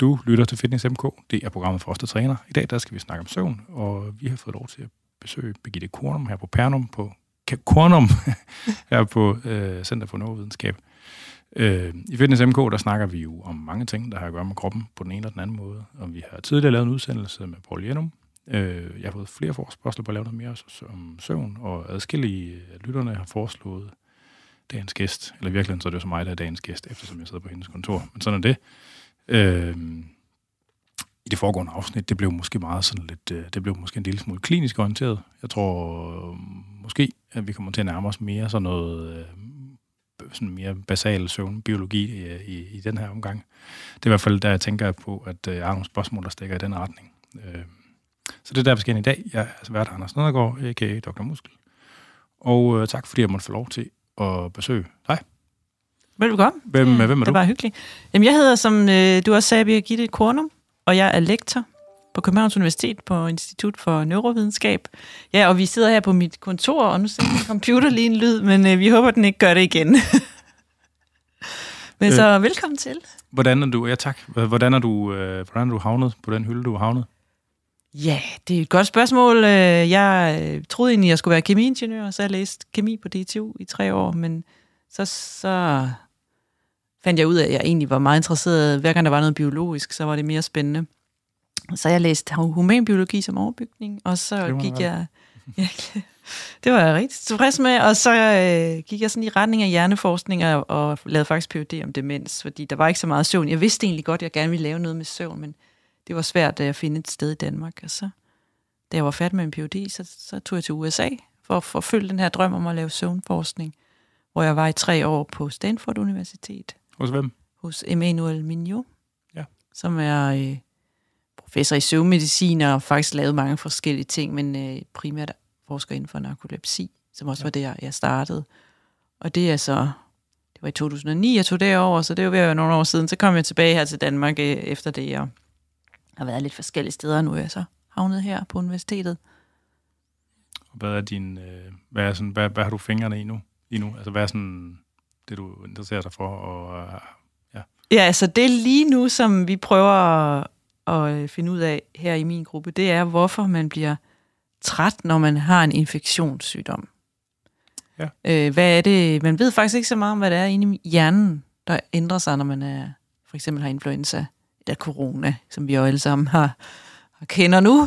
Du lytter til Fitness MK. Det er programmet for os, der træner. I dag der skal vi snakke om søvn, og vi har fået lov til at besøge Birgitte Kornum her på Pernum, på Kornum, her på øh, Center for Neurovidenskab. Øh, I Fitness MK, der snakker vi jo om mange ting, der har at gøre med kroppen på den ene eller den anden måde. Og vi har tidligere lavet en udsendelse med Paul Jenum. Øh, jeg har fået flere forspørgsler på at lave noget mere om søvn, og adskillige af lytterne har foreslået dagens gæst. Eller i virkeligheden så er det jo så mig, der er dagens gæst, eftersom jeg sidder på hendes kontor. Men sådan er det. Øh, I det foregående afsnit, det blev måske meget sådan lidt, øh, det blev måske en lille smule klinisk orienteret. Jeg tror øh, måske, at vi kommer til at nærme os mere sådan noget øh, sådan mere basal søvnbiologi i, i, i den her omgang. Det er i hvert fald der, jeg tænker på, at øh, jeg har nogle spørgsmål, der stikker i den retning. Øh, så det er der, vi skal i dag. Jeg er altså vært Anders Nedergaard, a.k.a. Dr. Muskel. Og øh, tak, fordi jeg måtte få lov til at besøge dig. Velkommen. Hvem, ja, hvem er du? Det var hyggeligt. Jamen, jeg hedder, som øh, du også sagde, Birgitte Kornum, og jeg er lektor på Københavns Universitet på Institut for Neurovidenskab. Ja, og vi sidder her på mit kontor, og nu ser min computer lige en lyd, men øh, vi håber, den ikke gør det igen. men så øh, velkommen til. Hvordan er du, ja tak, hvordan er du, øh, hvordan er du havnet på den hylde, du har havnet? Ja, det er et godt spørgsmål. Øh, jeg øh, troede egentlig, jeg skulle være kemiingeniør, så jeg læste kemi på DTU i tre år, men så, så fandt jeg ud af, at jeg egentlig var meget interesseret. Hver gang der var noget biologisk, så var det mere spændende. Så jeg læste humanbiologi som overbygning, og så gik jeg... Ja, det var jeg rigtig tilfreds med, og så øh, gik jeg sådan i retning af hjerneforskning og, og lavede faktisk PhD om demens, fordi der var ikke så meget søvn. Jeg vidste egentlig godt, at jeg gerne ville lave noget med søvn, men det var svært at finde et sted i Danmark. Og så, da jeg var færdig med min PhD, så, så tog jeg til USA for at forfølge den her drøm om at lave søvnforskning, hvor jeg var i tre år på Stanford Universitet. Hos hvem? Hos Emmanuel Mignot, ja. som er øh, professor i søvnmedicin og faktisk lavet mange forskellige ting, men øh, primært forsker inden for narkolepsi, som også ja. var der, jeg startede. Og det er så, det var i 2009, jeg tog derover, så det var ved nogle år siden. Så kom jeg tilbage her til Danmark øh, efter det, og har været lidt forskellige steder. Nu er jeg så havnet her på universitetet. Hvad er din, øh, hvad, er sådan, hvad, hvad har du fingrene i nu? I nu? Altså, hvad er sådan det, du interesserer dig for? Og, uh, ja. ja, altså det lige nu, som vi prøver at, at finde ud af her i min gruppe, det er, hvorfor man bliver træt, når man har en infektionssygdom. Ja. Øh, hvad er det? Man ved faktisk ikke så meget om, hvad det er inde i hjernen, der ændrer sig, når man er, for eksempel har influenza eller corona, som vi jo alle sammen har kender nu.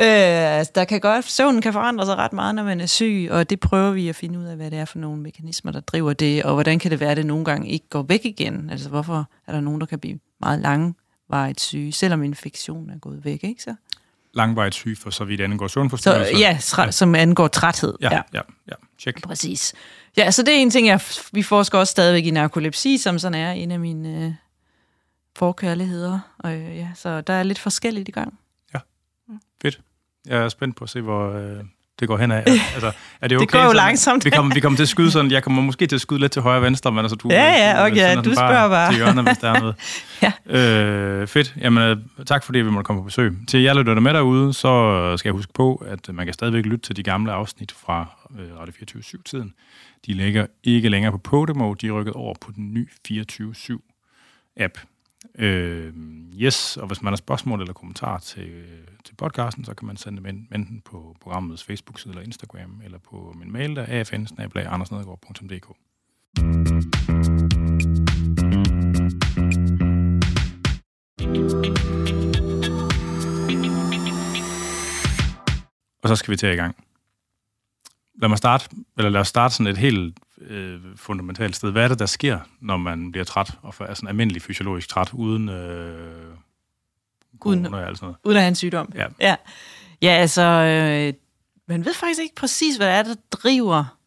Øh, altså, der kan godt, søvnen kan forandre sig ret meget, når man er syg, og det prøver vi at finde ud af, hvad det er for nogle mekanismer, der driver det, og hvordan kan det være, at det nogle gange ikke går væk igen? Altså, hvorfor er der nogen, der kan blive meget langvarigt syge, selvom infektionen er gået væk, ikke så? Langvarigt syge for så vidt angår søvnforstyrrelser? Ja, tra- ja, som angår træthed. Ja, ja, ja, ja. check. Præcis. Ja, så det er en ting, jeg, vi forsker også stadigvæk i narkolepsi, som sådan er en af mine øh, forkærligheder. Og, øh, ja, så der er lidt forskelligt i gang. Ja, fedt. Jeg er spændt på at se, hvor øh, det går hen af. Altså, er det, okay, det går jo sådan, langsomt. Vi kommer, vi kommer til at skyde sådan, jeg kommer måske til at skyde lidt til højre og venstre, men altså du... Ja, ja, okay, du, du spørger bare. Til hjørnet, hvis der er noget. ja. øh, fedt. Jamen, øh, tak fordi vi måtte komme på besøg. Til jer lytter med derude, så skal jeg huske på, at man kan stadigvæk lytte til de gamle afsnit fra øh, Radio 24-7-tiden. De ligger ikke længere på Podimo, de er rykket over på den nye 24-7-app. Øh, yes, og hvis man har spørgsmål eller kommentarer til, til podcasten, så kan man sende dem ind, enten på programmets Facebook-side eller Instagram, eller på min mail, der er afn andersnedgaard.dk. Og så skal vi til i gang. Lad mig starte, eller lad os starte sådan et helt øh, fundamentalt sted. Hvad er det, der sker, når man bliver træt, og er sådan altså almindelig fysiologisk træt, uden øh, uden, og alt sådan noget? Uden at have en sygdom. Ja, ja. ja altså, øh, man ved faktisk ikke præcis, hvad det er, der driver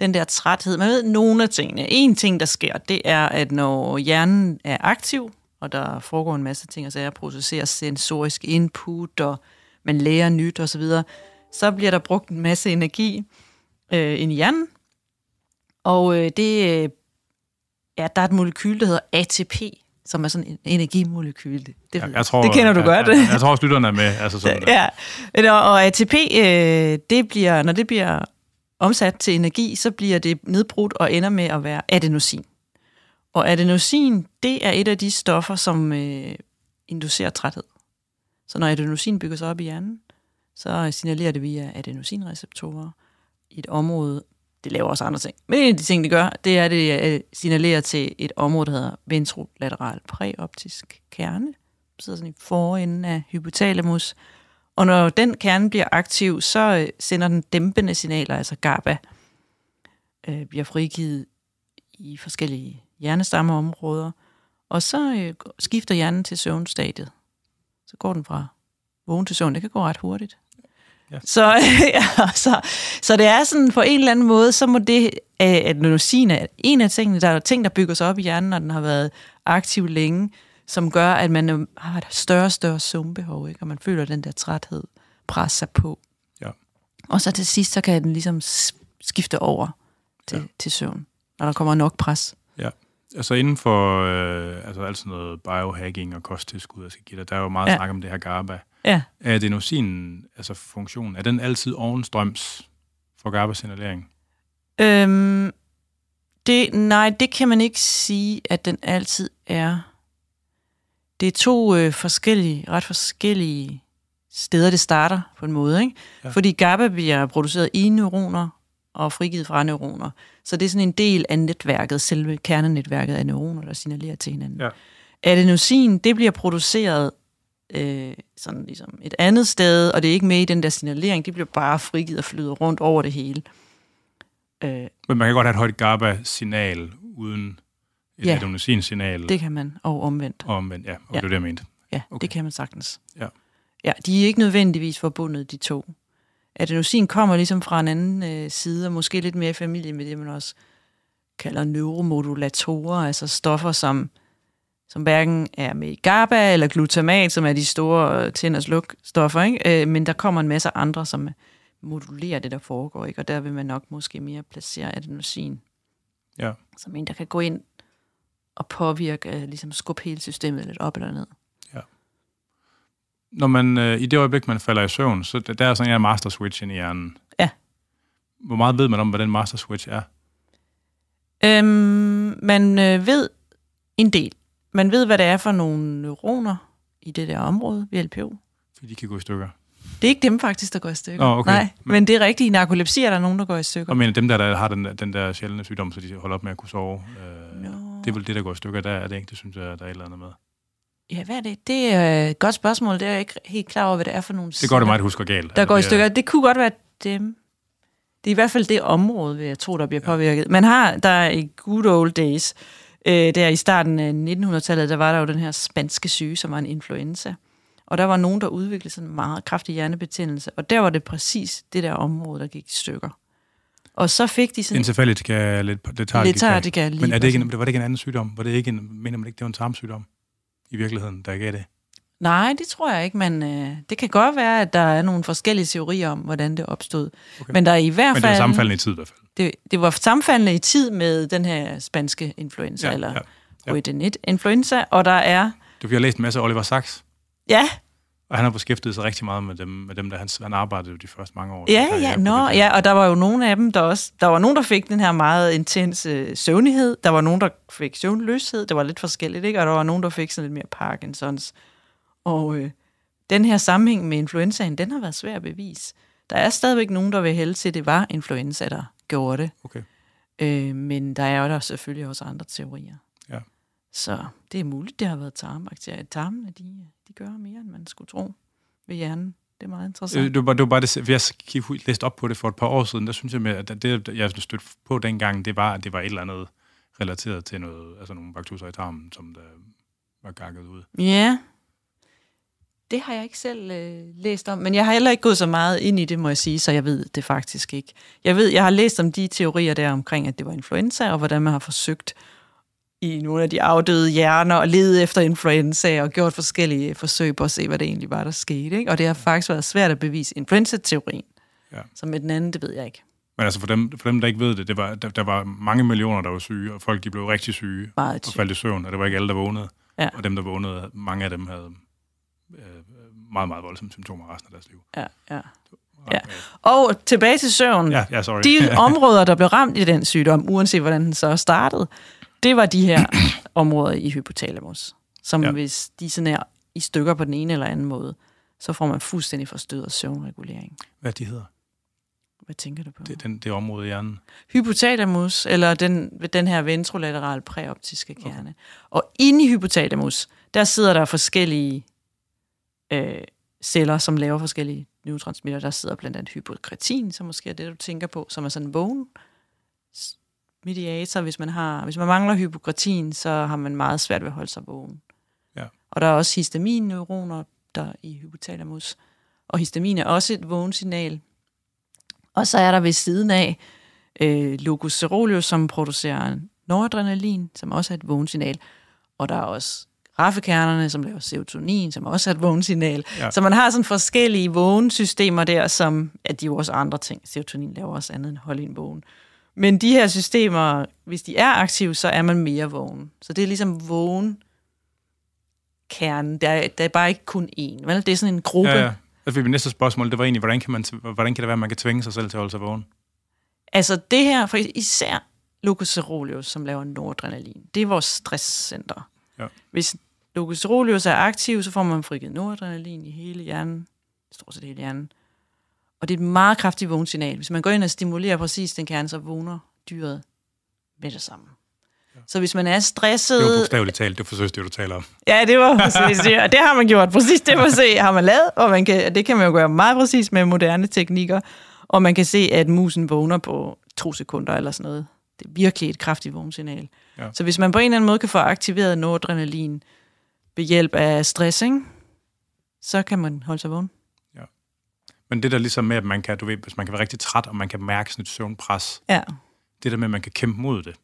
den der træthed. Man ved nogle af tingene. En ting, der sker, det er, at når hjernen er aktiv, og der foregår en masse ting, altså at processere sensorisk input, og man lærer nyt osv., så, så bliver der brugt en masse energi øh, ind i hjernen, og øh, det, øh, ja, der er et molekyl, der hedder ATP, som er sådan en energimolekyl. Det, ja, jeg tror, det kender du ja, godt. Ja, jeg tror også, lytterne er med. Altså sådan ja, og, og ATP, øh, det bliver, når det bliver omsat til energi, så bliver det nedbrudt og ender med at være adenosin. Og adenosin, det er et af de stoffer, som øh, inducerer træthed. Så når adenosin bygger sig op i hjernen, så signalerer det via adenosinreceptorer i et område. Det laver også andre ting. Men en af de ting, det gør, det er, at det øh, signalerer til et område, der hedder ventrolateral præoptisk kerne. Det sidder sådan i forenden af hypotalamus. Og når den kerne bliver aktiv, så øh, sender den dæmpende signaler, altså GABA, øh, bliver frigivet i forskellige hjernestammeområder. Og så øh, skifter hjernen til søvnstadiet. Så går den fra vågen til søvn. Det kan gå ret hurtigt. Ja. Så, ja, så, så det er sådan på en eller anden måde, så må det, at adenosin er en af tingene, der er ting, der bygger sig op i hjernen, når den har været aktiv længe, som gør, at man har et større og større søvnbehov, ikke? og man føler den der træthed presse sig på. Ja. Og så til sidst, så kan den ligesom skifte over til, ja. til søvn, når der kommer nok pres. Ja, altså inden for øh, altså alt sådan noget biohacking og kosttilskud, jeg skal give dig, der er jo meget ja. snak om det her GABA. Ja. Er adenosinen, altså funktionen, er den altid ovenstrøms for GABA-signalering? Øhm, det, nej, det kan man ikke sige, at den altid er. Det er to øh, forskellige, ret forskellige steder, det starter på en måde. Ikke? Ja. Fordi GABA bliver produceret i neuroner og frigivet fra neuroner. Så det er sådan en del af netværket, selve kernenetværket af neuroner, der signalerer til hinanden. Ja. Adenosin, det bliver produceret øh, sådan ligesom et andet sted, og det er ikke med i den der signalering, det bliver bare frigivet og flyder rundt over det hele. Øh, Men man kan godt have et højt GABA-signal uden et ja, adenosin-signal. det kan man, og omvendt. Og omvendt, ja. Og ja. det er det, jeg mente. Ja, okay. det kan man sagtens. Ja. Ja, de er ikke nødvendigvis forbundet, de to. Adenosin kommer ligesom fra en anden øh, side, og måske lidt mere i familie med det, man også kalder neuromodulatorer, altså stoffer, som som hverken er med i GABA eller glutamat, som er de store øh, tænders lukstoffer, ikke? Øh, men der kommer en masse andre, som modulerer det, der foregår, ikke? og der vil man nok måske mere placere adenosin. Ja. Som en, der kan gå ind og påvirke, øh, ligesom skubbe hele systemet lidt op eller ned. Ja. Når man, øh, i det øjeblik, man falder i søvn, så der er sådan en master switch ind i hjernen. Ja. Hvor meget ved man om, hvad den master switch er? Øhm, man øh, ved en del man ved, hvad det er for nogle neuroner i det der område ved LPO. For de kan gå i stykker. Det er ikke dem faktisk, der går i stykker. Oh, okay. Nej, men, men det er rigtigt. I narkolepsi er der nogen, der går i stykker. Og men dem, der, der har den, den der sjældne sygdom, så de holder op med at kunne sove, øh, no. det er vel det, der går i stykker. Der er det ikke, det synes jeg, der er et eller andet med. Ja, hvad er det? Det er et godt spørgsmål. Det er jeg ikke helt klar over, hvad det er for nogle Det går det meget, husker galt. Der altså, går i stykker. Det kunne godt være dem. Det er i hvert fald det område, vil jeg tro, der bliver ja. påvirket. Man har, der i good old days, Øh, der i starten af 1900-tallet, der var der jo den her spanske syge, som var en influenza. Og der var nogen, der udviklede sådan en meget kraftig hjernebetændelse. Og der var det præcis det der område, der gik i stykker. Og så fik de sådan... Encefalitika, letargica. Letargica, Men er det ikke, var det ikke en anden sygdom? Var det ikke en, mener man ikke, det var en tarmsygdom i virkeligheden, der gav det? Nej, det tror jeg ikke, men øh, det kan godt være, at der er nogle forskellige teorier om, hvordan det opstod. Okay. Men der er i hvert fald... Men det var sammenfaldende i tid i hvert fald. Det, det var sammenfaldende i tid med den her spanske influenza, ja, eller ja, ja. influenza og der er... Du har læst en masse Oliver Sacks. Ja. Og han har beskæftiget sig rigtig meget med dem, med dem der han, han arbejdede jo de første mange år. Ja, ja, nå, ja, og der var jo nogle af dem, der også... Der var nogen, der fik den her meget intense søvnighed. Der var nogen, der fik søvnløshed. Det var lidt forskelligt, ikke? Og der var nogen, der fik sådan lidt mere Parkinsons og øh, den her sammenhæng med influenzaen, den har været svær at bevise. Der er stadigvæk nogen, der vil hælde til, at det var influenza, der gjorde det. Okay. Øh, men der er jo der selvfølgelig også andre teorier. Ja. Så det er muligt, det har været tarmbakterier. Tarmene, de, de gør mere, end man skulle tro ved hjernen. Det er meget interessant. Øh, det var, det var bare det, jeg læste op på det for et par år siden, der synes jeg, med, at det, jeg stødte på dengang, det var, at det var et eller andet relateret til noget, altså nogle bakterier i tarmen, som der var gakket ud. Ja, det har jeg ikke selv øh, læst om, men jeg har heller ikke gået så meget ind i det, må jeg sige, så jeg ved det faktisk ikke. Jeg ved, jeg har læst om de teorier der omkring, at det var influenza, og hvordan man har forsøgt i nogle af de afdøde hjerner og lede efter influenza og gjort forskellige forsøg på at se, hvad det egentlig var, der skete. Ikke? Og det har faktisk været svært at bevise influenza-teorien. Ja. Som med den anden, det ved jeg ikke. Men altså for dem, for dem der ikke ved det, det var, der, der var mange millioner, der var syge, og folk de blev rigtig syge Meget og faldt i søvn, og det var ikke alle, der vågnede. Ja. Og dem, der vågnede, mange af dem havde meget, meget voldsomme symptomer resten af deres liv. Ja, ja. Ja. Og tilbage til søvn. Ja, ja, sorry. De områder, der blev ramt i den sygdom, uanset hvordan den så startede, det var de her områder i hypotalamus, som ja. hvis de sådan er i stykker på den ene eller anden måde, så får man fuldstændig forstyrret søvnregulering. Hvad de hedder? Hvad tænker du på? Det, den, det område i hjernen. Hypotalamus, eller den, den her ventrolaterale præoptiske kerne. Okay. Og inde i hypotalamus, der sidder der forskellige øh, celler, som laver forskellige neurotransmitter. Der sidder blandt andet hypokretin, som måske er det, du tænker på, som er sådan en vågen mediator. Hvis man, har, hvis man mangler hypokretin, så har man meget svært ved at holde sig vågen. Ja. Og der er også histaminneuroner der i hypotalamus. Og histamin er også et vågensignal. Og så er der ved siden af øh, locus coeruleus, som producerer noradrenalin, som også er et vågensignal. Og der er også raffekernerne, som laver serotonin, som også er et vågensignal. Ja. Så man har sådan forskellige vågensystemer der, som at de er jo også andre ting. Serotonin laver også andet end holde en vågen. Men de her systemer, hvis de er aktive, så er man mere vågen. Så det er ligesom vågen kernen. Der er, der er bare ikke kun én. Vel? Det er sådan en gruppe. Ja, ja. Altså, mit næste spørgsmål, det var egentlig, hvordan kan, man, hvordan kan det være, at man kan tvinge sig selv til at holde sig vågen? Altså det her, for især Lucas Cerolius, som laver noradrenalin, det er vores stresscenter. Ja. Hvis Lucas Cerolius er aktiv, så får man frigivet noradrenalin i hele hjernen, stort set hele hjernen. Og det er et meget kraftigt vågensignal. Hvis man går ind og stimulerer præcis den kerne, så vågner dyret med det samme. Ja. Så hvis man er stresset... Det var bogstaveligt talt, det forsøges det, du taler om. Ja, det var præcis det, og det har man gjort. Præcis det man se, har man lavet, og man kan, det kan man jo gøre meget præcis med moderne teknikker. Og man kan se, at musen vågner på to sekunder eller sådan noget. Det er virkelig et kraftigt vågensignal. Ja. Så hvis man på en eller anden måde kan få aktiveret noradrenalin ved hjælp af stress, ikke? så kan man holde sig vågen. Men det der ligesom med, at man kan, du ved, hvis man kan være rigtig træt, og man kan mærke sådan et søvnpres, ja. det der med, at man kan kæmpe mod det.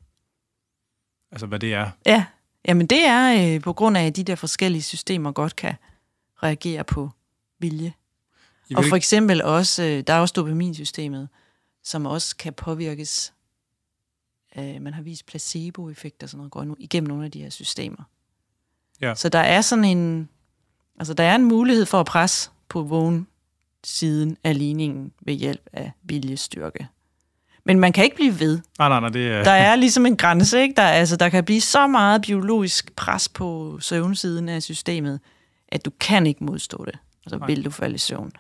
Altså, hvad det er. Ja, jamen det er øh, på grund af, at de der forskellige systemer godt kan reagere på vilje. Og for eksempel også, øh, der er også dopaminsystemet, som også kan påvirkes. Øh, man har vist placeboeffekter og sådan noget, går nu igennem nogle af de her systemer. Ja. Så der er sådan en, altså der er en mulighed for at presse på vågen siden af ligningen ved hjælp af viljestyrke. Men man kan ikke blive ved. Nej, nej, nej. Det er... Der er ligesom en grænse, ikke? Der, altså, der kan blive så meget biologisk pres på søvnsiden af systemet, at du kan ikke modstå det. Og så nej. vil du falde i søvn.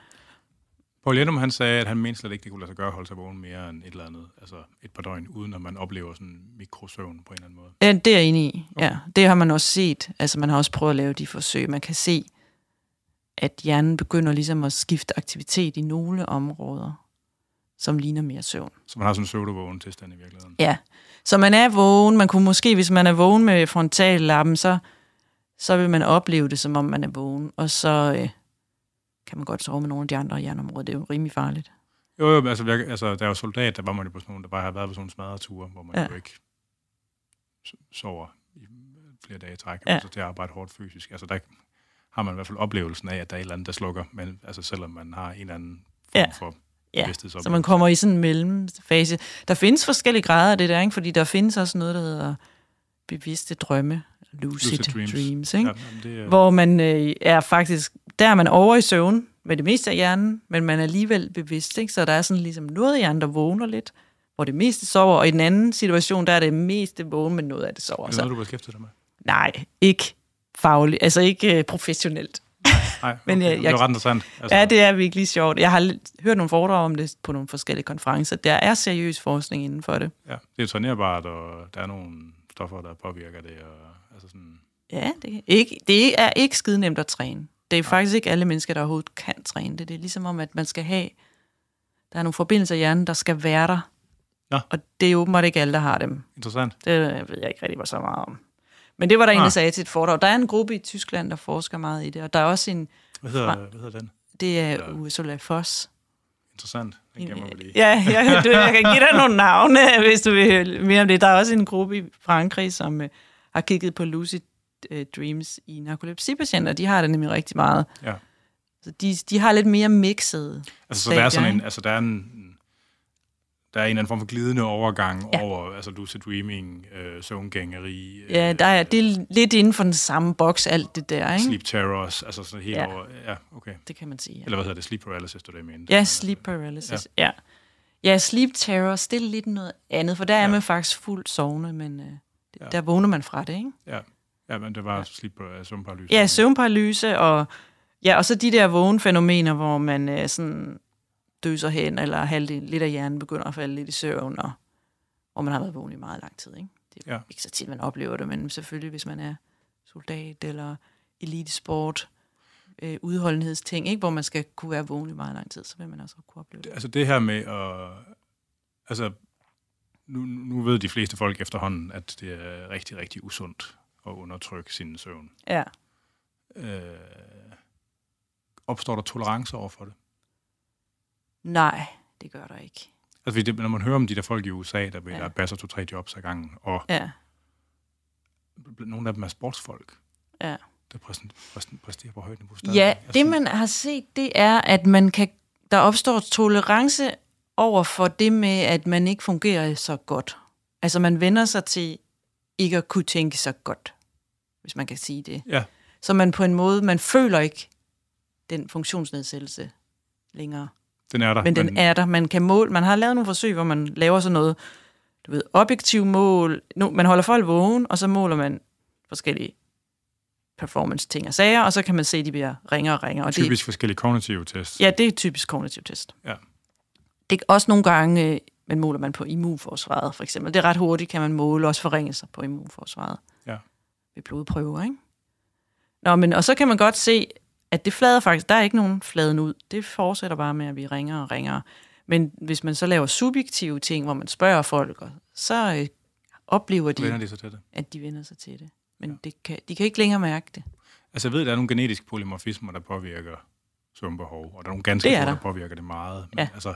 Paul Jenum, han sagde, at han mente slet ikke, det kunne lade sig gøre at holde sig vågen mere end et eller andet, altså et par døgn, uden at man oplever sådan mikrosøvn på en eller anden måde. Ja, det er jeg enig i. Okay. Ja, det har man også set. Altså, man har også prøvet at lave de forsøg. Man kan se, at hjernen begynder ligesom at skifte aktivitet i nogle områder, som ligner mere søvn. Så man har sådan en pseudo-vågen tilstand i virkeligheden? Ja, så man er vågen. Man kunne måske, hvis man er vågen med frontallappen, så, så vil man opleve det, som om man er vågen. Og så øh, kan man godt sove med nogle af de andre hjerneområder. Det er jo rimelig farligt. Jo, jo altså, jeg, altså der er jo soldat, der var man jo på sådan nogle, der bare har været på sådan nogle smadrede ture, hvor man ja. jo ikke sover i flere dage i træk, ja. altså til at arbejde hårdt fysisk. Altså der har man i hvert fald oplevelsen af, at der er et eller andet, der slukker, men altså selvom man har en eller anden form ja. for Ja, så man kommer i sådan en mellemfase. Der findes forskellige grader af det der, ikke? fordi der findes også noget, der hedder bevidste drømme, lucid, lucid dreams, dreams ikke? Ja, det er... hvor man øh, er faktisk, der er man over i søvn med det meste af hjernen, men man er alligevel bevidst, ikke? så der er sådan ligesom noget af hjernen, der vågner lidt, hvor det meste sover, og i den anden situation, der er det meste vågen, men noget af det sover. Er det noget, du beskæftiget dig med? Nej, ikke fagligt, altså ikke uh, professionelt. Nej, okay. Men jeg, jeg, det er ret interessant. Altså. Ja, det er virkelig sjovt. Jeg har hørt nogle foredrag om det på nogle forskellige konferencer. Der er seriøs forskning inden for det. Ja, det er trænerbart, og der er nogle stoffer, der påvirker det. Og, altså sådan... Ja, det er, ikke, det er ikke skide nemt at træne. Det er faktisk ikke alle mennesker, der overhovedet kan træne det. Det er ligesom om, at man skal have... Der er nogle forbindelser i hjernen, der skal være der. Ja. Og det er åbenbart ikke alle, der har dem. Interessant. Det ved jeg ikke rigtig, hvor så meget om. Men det var der ah. en, der sagde til et foredrag. Der er en gruppe i Tyskland, der forsker meget i det, og der er også en... Hvad hedder, fra, hvad hedder den? Det er Eller... Ursula Foss. Interessant. Den man lige. Ja, jeg, du, jeg kan give dig nogle navne, hvis du vil mere om det. Der er også en gruppe i Frankrig, som uh, har kigget på lucid uh, dreams i narkolepsipatienter. De har det nemlig rigtig meget. Ja. Så de, de har lidt mere mixet. Altså, så der er sådan en, altså, der er en, der er en eller anden form for glidende overgang ja. over altså lucid dreaming, øh, søvngængeri. Øh, ja, der er, det er lidt inden for den samme boks, alt det der, ikke? Sleep terrors, altså sådan helt ja. over, ja, okay. Det kan man sige. Ja. Eller hvad hedder det, sleep paralysis, du det mener? Ja, sleep paralysis, ja. ja. Ja, sleep terrors, det er lidt noget andet, for der ja. er man faktisk fuldt sovende, men øh, ja. der vågner man fra det, ikke? Ja. Ja, men det var ja. slip på uh, søvnparalyse. Ja, søvnparalyse, og, ja, og så de der vågenfænomener, hvor man uh, sådan døser hen, eller halvdelen, lidt af hjernen begynder at falde lidt i søvn, og hvor man har været vågen i meget lang tid. Ikke? Det er ja. ikke så tit, man oplever det, men selvfølgelig, hvis man er soldat eller elitesport, øh, udholdenhedsting, ikke? hvor man skal kunne være vågen i meget lang tid, så vil man også kunne opleve det. Altså det her med at... Altså, nu, nu ved de fleste folk efterhånden, at det er rigtig, rigtig usundt at undertrykke sin søvn. Ja. Øh, opstår der tolerance over for det? Nej, det gør der ikke. Altså, det, når man hører om de der folk i USA, der vil ja. basser to-tre jobs ad gangen, og ja. nogle af dem er sportsfolk, ja. der præsterer på højt niveau. Stadig. Ja, altså, det man har set, det er, at man kan, der opstår tolerance over for det med, at man ikke fungerer så godt. Altså, man vender sig til ikke at kunne tænke så godt, hvis man kan sige det. Ja. Så man på en måde, man føler ikke den funktionsnedsættelse længere. Den er der. Men den men... er der. Man kan måle. Man har lavet nogle forsøg, hvor man laver sådan noget, du ved, objektiv mål. Nu, man holder folk vågen, og så måler man forskellige performance-ting og sager, og så kan man se, at de bliver ringere og ringere. Og typisk det, forskellige kognitive tests. Ja, det er typisk kognitiv test. Ja. Det er også nogle gange, man måler man på immunforsvaret, for eksempel. Det er ret hurtigt, kan man måle også forringelser på immunforsvaret. Ja. Ved blodprøver, ikke? Nå, men, og så kan man godt se, at det flader faktisk, der er ikke nogen fladen ud. Det fortsætter bare med at blive ringere og ringere. Men hvis man så laver subjektive ting, hvor man spørger folk, så øh, oplever de, de sig til det. at de vender sig til det. Men ja. det kan, de kan ikke længere mærke det. Altså jeg ved, at der er nogle genetiske polymorfismer, der påvirker søvnbehov, og der er nogle ganske få, der. der påvirker det meget. Men ja, altså,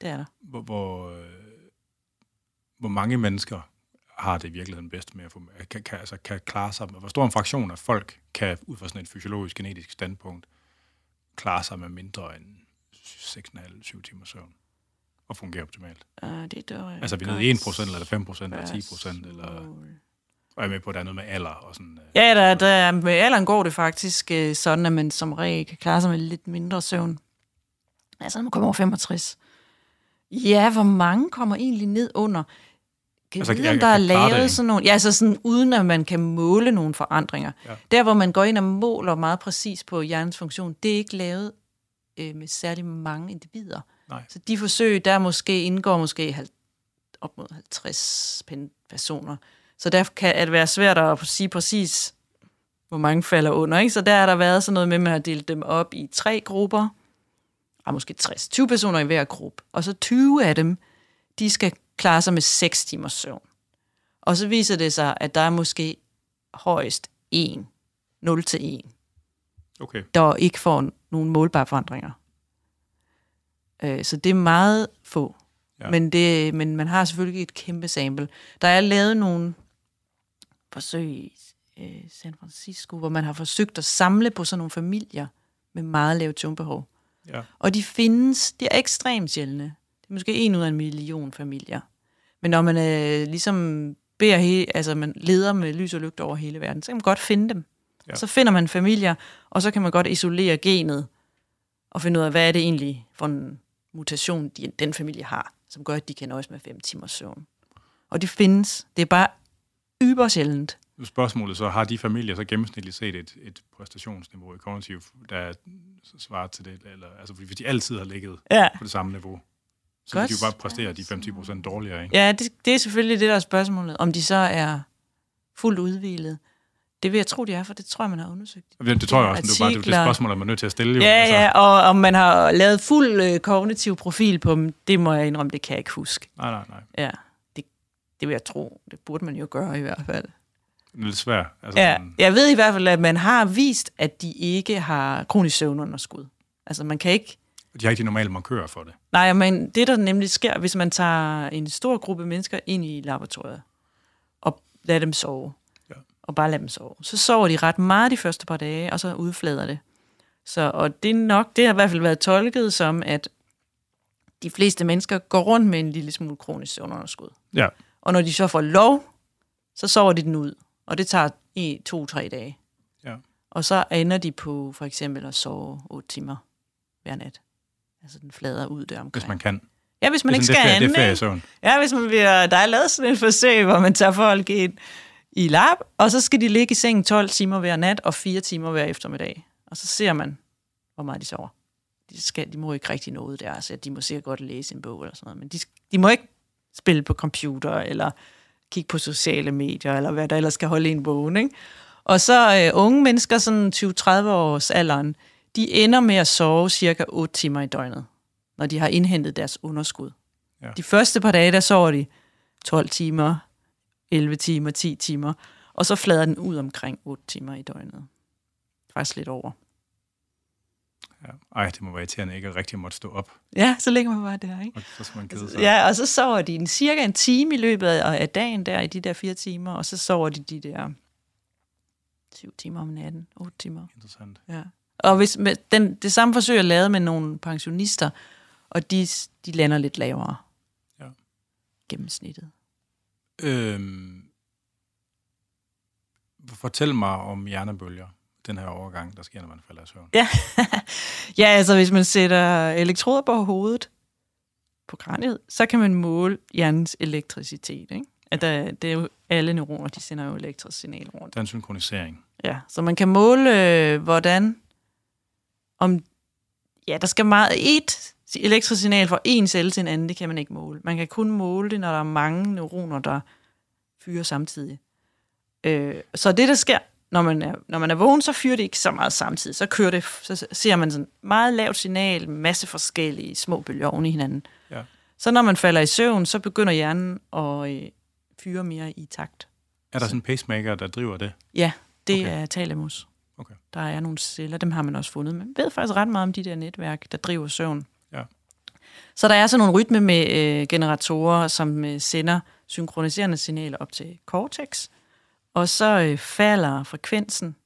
det er der. Hvor, hvor, øh, hvor mange mennesker har det i virkeligheden bedst med at få, kan, kan, altså, kan klare sig med, hvor stor en fraktion af folk kan ud fra sådan et fysiologisk, genetisk standpunkt klare sig med mindre end 6,5-7 timer søvn og fungere optimalt. Uh, det er altså, vi er nede i 1% eller 5% eller 10%, eller... Og jeg er med på, at der er noget med alder og sådan... Øh, ja, der, der, med alderen går det faktisk øh, sådan, at man som regel kan klare sig med lidt mindre søvn. Altså, når man kommer over 65. Ja, hvor mange kommer egentlig ned under? Kan altså, vide, jeg, der er lavet sådan nogle... Ja, altså sådan, uden at man kan måle nogle forandringer. Ja. Der, hvor man går ind og måler meget præcis på hjernens funktion, det er ikke lavet øh, med særlig mange individer. Nej. Så de forsøg, der måske indgår måske op mod 50 personer. Så der kan det være svært at sige præcis, hvor mange falder under. Ikke? Så der har der været sådan noget med, at man har delt dem op i tre grupper, og måske 60, 20 personer i hver gruppe. Og så 20 af dem, de skal klare sig med 6 timers søvn. Og så viser det sig, at der er måske højst 1, 0 til 1, okay. der ikke får nogen målbare forandringer. Øh, så det er meget få. Ja. Men, det, men man har selvfølgelig et kæmpe sample. Der er lavet nogle forsøg i øh, San Francisco, hvor man har forsøgt at samle på sådan nogle familier med meget lavt søvnbehov. Ja. Og de findes, de er ekstremt sjældne. Det er måske en ud af en million familier. Men når man øh, ligesom beder he, altså man leder med lys og lygte over hele verden, så kan man godt finde dem. Ja. Så finder man familier, og så kan man godt isolere genet og finde ud af, hvad er det egentlig for en mutation, de, den familie har, som gør, at de kan nøjes med fem timer søvn. Og de findes. Det er bare yber sjældent. Spørgsmålet så, har de familier så gennemsnitligt set et, et præstationsniveau i kognitiv, der svarer til det? Eller, altså, hvis de altid har ligget ja. på det samme niveau, så Godt. kan de jo bare præstere de 5-10% dårligere, ikke? Ja, det, det er selvfølgelig det, der er spørgsmålet. Om de så er fuldt udvilet. Det vil jeg tro, de er, for det tror jeg, man har undersøgt. Ja, det tror jeg også, men det er bare det, det spørgsmål, man er nødt til at stille. Jo. Ja, altså. ja, og om man har lavet fuld øh, kognitiv profil på dem, det må jeg indrømme, det kan jeg ikke huske. Nej, nej, nej. Ja, det, det vil jeg tro. Det burde man jo gøre i hvert fald. Lidt svært. Altså, ja, sådan... jeg ved i hvert fald, at man har vist, at de ikke har kronisk søvnunderskud. Altså, man kan ikke de har ikke de normale markører for det. Nej, men det, der nemlig sker, hvis man tager en stor gruppe mennesker ind i laboratoriet, og lader dem sove, ja. og bare lader dem sove, så sover de ret meget de første par dage, og så udflader det. Så, og det er nok, det har i hvert fald været tolket som, at de fleste mennesker går rundt med en lille smule kronisk søvnunderskud. Ja. Og når de så får lov, så sover de den ud. Og det tager i to-tre dage. Ja. Og så ender de på for eksempel at sove 8 timer hver nat. Altså den flader ud der omkring. Hvis man kan. Ja, hvis man ikke skal andet. Det er. Ja, hvis man bliver, der er lavet sådan en forsøg, hvor man tager folk ind i lab, og så skal de ligge i sengen 12 timer hver nat og 4 timer hver eftermiddag. Og så ser man, hvor meget de sover. De, skal, de må ikke rigtig noget der, altså de må sikkert godt læse en bog eller sådan noget, men de, de må ikke spille på computer, eller kigge på sociale medier, eller hvad der ellers skal holde en vågen, ikke? Og så øh, unge mennesker, sådan 20-30 års alderen, de ender med at sove cirka 8 timer i døgnet, når de har indhentet deres underskud. Ja. De første par dage, der sover de 12 timer, 11 timer, 10 timer, og så flader den ud omkring 8 timer i døgnet. Faktisk lidt over. Ja. Ej, det må være irriterende ikke at rigtig måtte stå op. Ja, så ligger man bare der, ikke? Og så skal man kede sig. Ja, og så sover de en, cirka en time i løbet af, dagen der, i de der fire timer, og så sover de de der syv timer om natten, otte timer. Interessant. Ja. Og hvis med, den, det samme forsøg er lavet med nogle pensionister, og de, de lander lidt lavere Ja. gennemsnittet. Øhm, fortæl mig om hjernebølger, den her overgang, der sker, når man falder i søvn. Ja. ja, altså hvis man sætter elektroder på hovedet, på kraniet, så kan man måle hjernens elektricitet. Ikke? At der, det er jo alle neuroner, de sender jo elektrisk signal rundt. Der er en synkronisering. Ja, så man kan måle, øh, hvordan, om, ja, der skal meget, et elektrisk signal fra en celle til en anden, det kan man ikke måle. Man kan kun måle det, når der er mange neuroner, der fyrer samtidig. Øh, så det, der sker, når man, er, når man er vågen, så fyrer det ikke så meget samtidig. Så kører det, så ser man sådan meget lavt signal, masse forskellige små bølger oven i hinanden. Ja. Så når man falder i søvn, så begynder hjernen at øh, fyre mere i takt. Er der sådan en pacemaker, der driver det? Ja, det okay. er thalamus. Okay. Der er nogle celler, dem har man også fundet. Man ved faktisk ret meget om de der netværk, der driver søvn. Ja. Så der er sådan nogle rytme med øh, generatorer, som øh, sender synkroniserende signaler op til cortex, og så øh, falder frekvensen,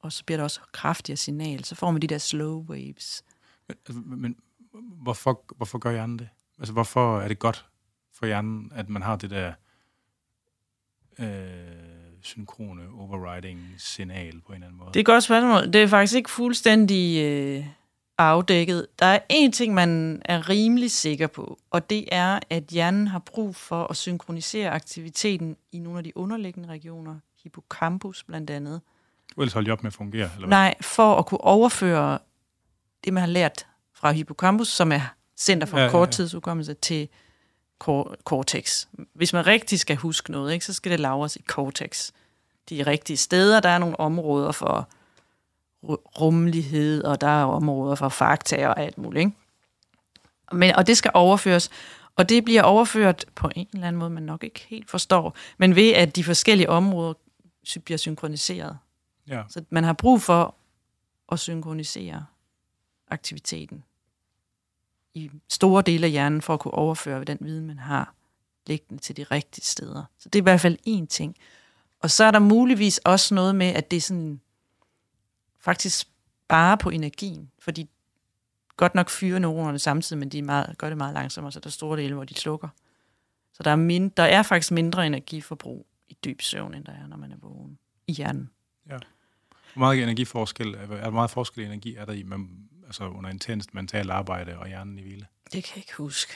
og så bliver der også kraftigere signal. Så får man de der slow waves. Men, altså, men hvorfor, hvorfor gør hjernen det? Altså, hvorfor er det godt for hjernen, at man har det der øh, synkrone overriding-signal på en eller anden måde? Det er et godt spørgsmål. Det er faktisk ikke fuldstændig øh, afdækket. Der er en ting, man er rimelig sikker på, og det er, at hjernen har brug for at synkronisere aktiviteten i nogle af de underliggende regioner, hippocampus blandt andet. Ellers holder de op med at fungere, eller hvad? Nej, for at kunne overføre det, man har lært fra hippocampus, som er center for Ja, ja, ja, korttidsudkommelse, til cor- cortex. Hvis man rigtig skal huske noget, ikke, så skal det lagres i cortex. De rigtige steder, der er nogle områder for rummelighed, og der er områder for fakta og alt muligt. Ikke? Men, og det skal overføres, og det bliver overført på en eller anden måde, man nok ikke helt forstår, men ved at de forskellige områder bliver synkroniseret. Ja. Så man har brug for at synkronisere aktiviteten i store dele af hjernen, for at kunne overføre den viden, man har, liggende til de rigtige steder. Så det er i hvert fald én ting. Og så er der muligvis også noget med, at det er sådan, faktisk sparer på energien, fordi godt nok fyrer neuronerne samtidig, men de er meget, gør det meget langsommere, så der er store dele, hvor de slukker. Så der er, mind, der er faktisk mindre energiforbrug i dyb søvn, end der er, når man er vågen i hjernen. Hvor meget energiforskel, er der meget forskel i energi er der i, man, altså under intens mentalt arbejde og hjernen i hvile? Det kan jeg ikke huske.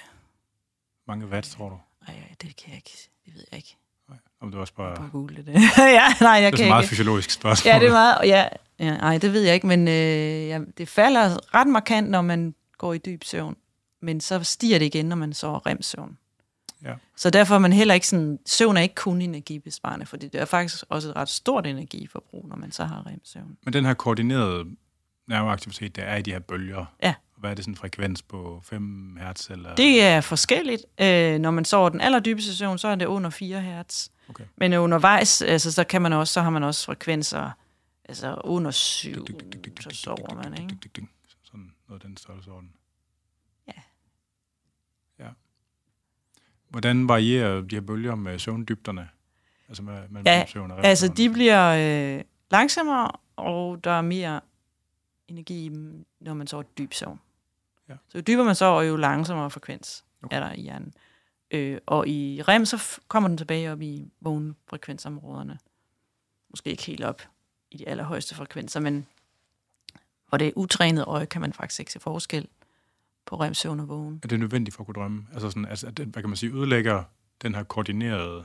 Mange watt, tror du? Ej, det kan jeg ikke. Det ved jeg ikke. Om det var også bare... Bare google det. ja, nej, jeg Det er kan så meget ikke. fysiologisk spørgsmål. Ja, det er meget, ja, ja, nej, det ved jeg ikke, men øh, ja, det falder ret markant, når man går i dyb søvn. Men så stiger det igen, når man sover rem-søvn. Ja. Så derfor er man heller ikke sådan, søvn er ikke kun energibesparende, for det er faktisk også et ret stort energiforbrug, når man så har rem-søvn. Men den her koordinerede nerveaktivitet, der er i de her bølger, Ja. Hvad er det sådan en frekvens på 5 hertz? Eller? Det er forskelligt. Øh, når man sover den allerdybeste søvn, så er det under 4 hertz. Okay. Men undervejs, altså, så, kan man også, så har man også frekvenser altså under 7, Dyk, dyk, dyk, dyk, dyk, så sover man, ikke? Sådan noget den størrelsesorden. Ja. Ja. Hvordan varierer de her bølger med søvndybderne? Altså med, med Ja, søvn og Altså, de bliver øh, langsommere, og der er mere energi, når man sover dyb søvn. Ja. Så jo dybere man sover, jo langsommere frekvens Okay. er der i hjernen. Øh, og i REM, så kommer den tilbage op i vågnfrekvensområderne. Måske ikke helt op i de allerhøjeste frekvenser, men hvor det er utrænet øje, kan man faktisk ikke se forskel på REM-søvn og vågen. Er det nødvendigt for at kunne drømme? Altså, sådan, altså at hvad kan man sige, ødelægger den her koordinerede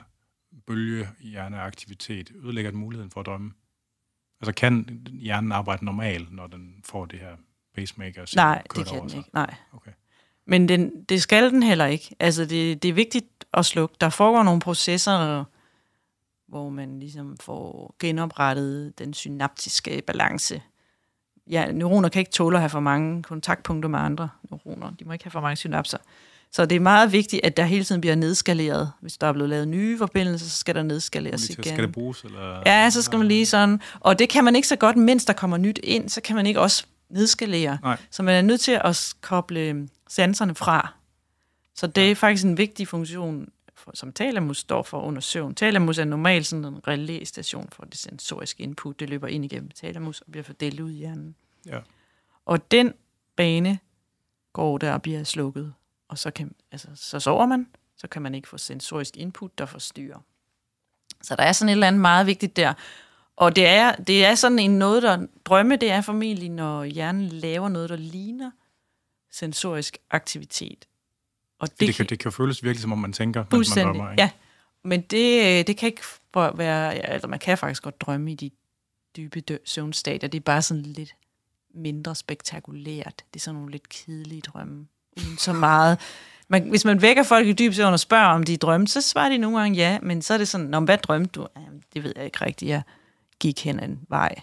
bølgehjerneaktivitet ødelægger den muligheden for at drømme? Altså kan hjernen arbejde normalt, når den får det her pacemaker? Nej, det kan den sig? ikke. Nej. Okay. Men den, det skal den heller ikke. Altså, det, det er vigtigt at slukke. Der foregår nogle processer, hvor man ligesom får genoprettet den synaptiske balance. Ja, neuroner kan ikke tåle at have for mange kontaktpunkter med andre neuroner. De må ikke have for mange synapser. Så det er meget vigtigt, at der hele tiden bliver nedskaleret. Hvis der er blevet lavet nye forbindelser, så skal der nedskaleres igen. Skal det bruges? Eller? Ja, så skal man lige sådan. Og det kan man ikke så godt, mens der kommer nyt ind, så kan man ikke også nedskalere. Nej. Så man er nødt til at koble sanserne fra. Så det er faktisk en vigtig funktion, for, som talamus står for under søvn. Talamus er normalt sådan en relæstation for det sensoriske input. Det løber ind igennem talamus og bliver fordelt ud i hjernen. Ja. Og den bane går der og bliver slukket. Og så, kan, altså, så sover man, så kan man ikke få sensorisk input, der forstyrrer. Så der er sådan et eller andet meget vigtigt der. Og det er, det er sådan en noget, der drømme, det er formentlig, når hjernen laver noget, der ligner sensorisk aktivitet. Og Det, det, kan, det kan føles virkelig, som om man tænker, mens man drømmer. Ikke? ja. Men det, øh, det kan ikke være... ja, Altså, man kan faktisk godt drømme i de dybe dø- søvnstadier. Det er bare sådan lidt mindre spektakulært. Det er sådan nogle lidt kedelige drømme. Uden så meget... Man, hvis man vækker folk i dyb søvn og spørger, om de drømte, så svarer de nogle gange ja, men så er det sådan, Nå, hvad drømte du? Jamen, det ved jeg ikke rigtigt. Jeg gik hen en vej.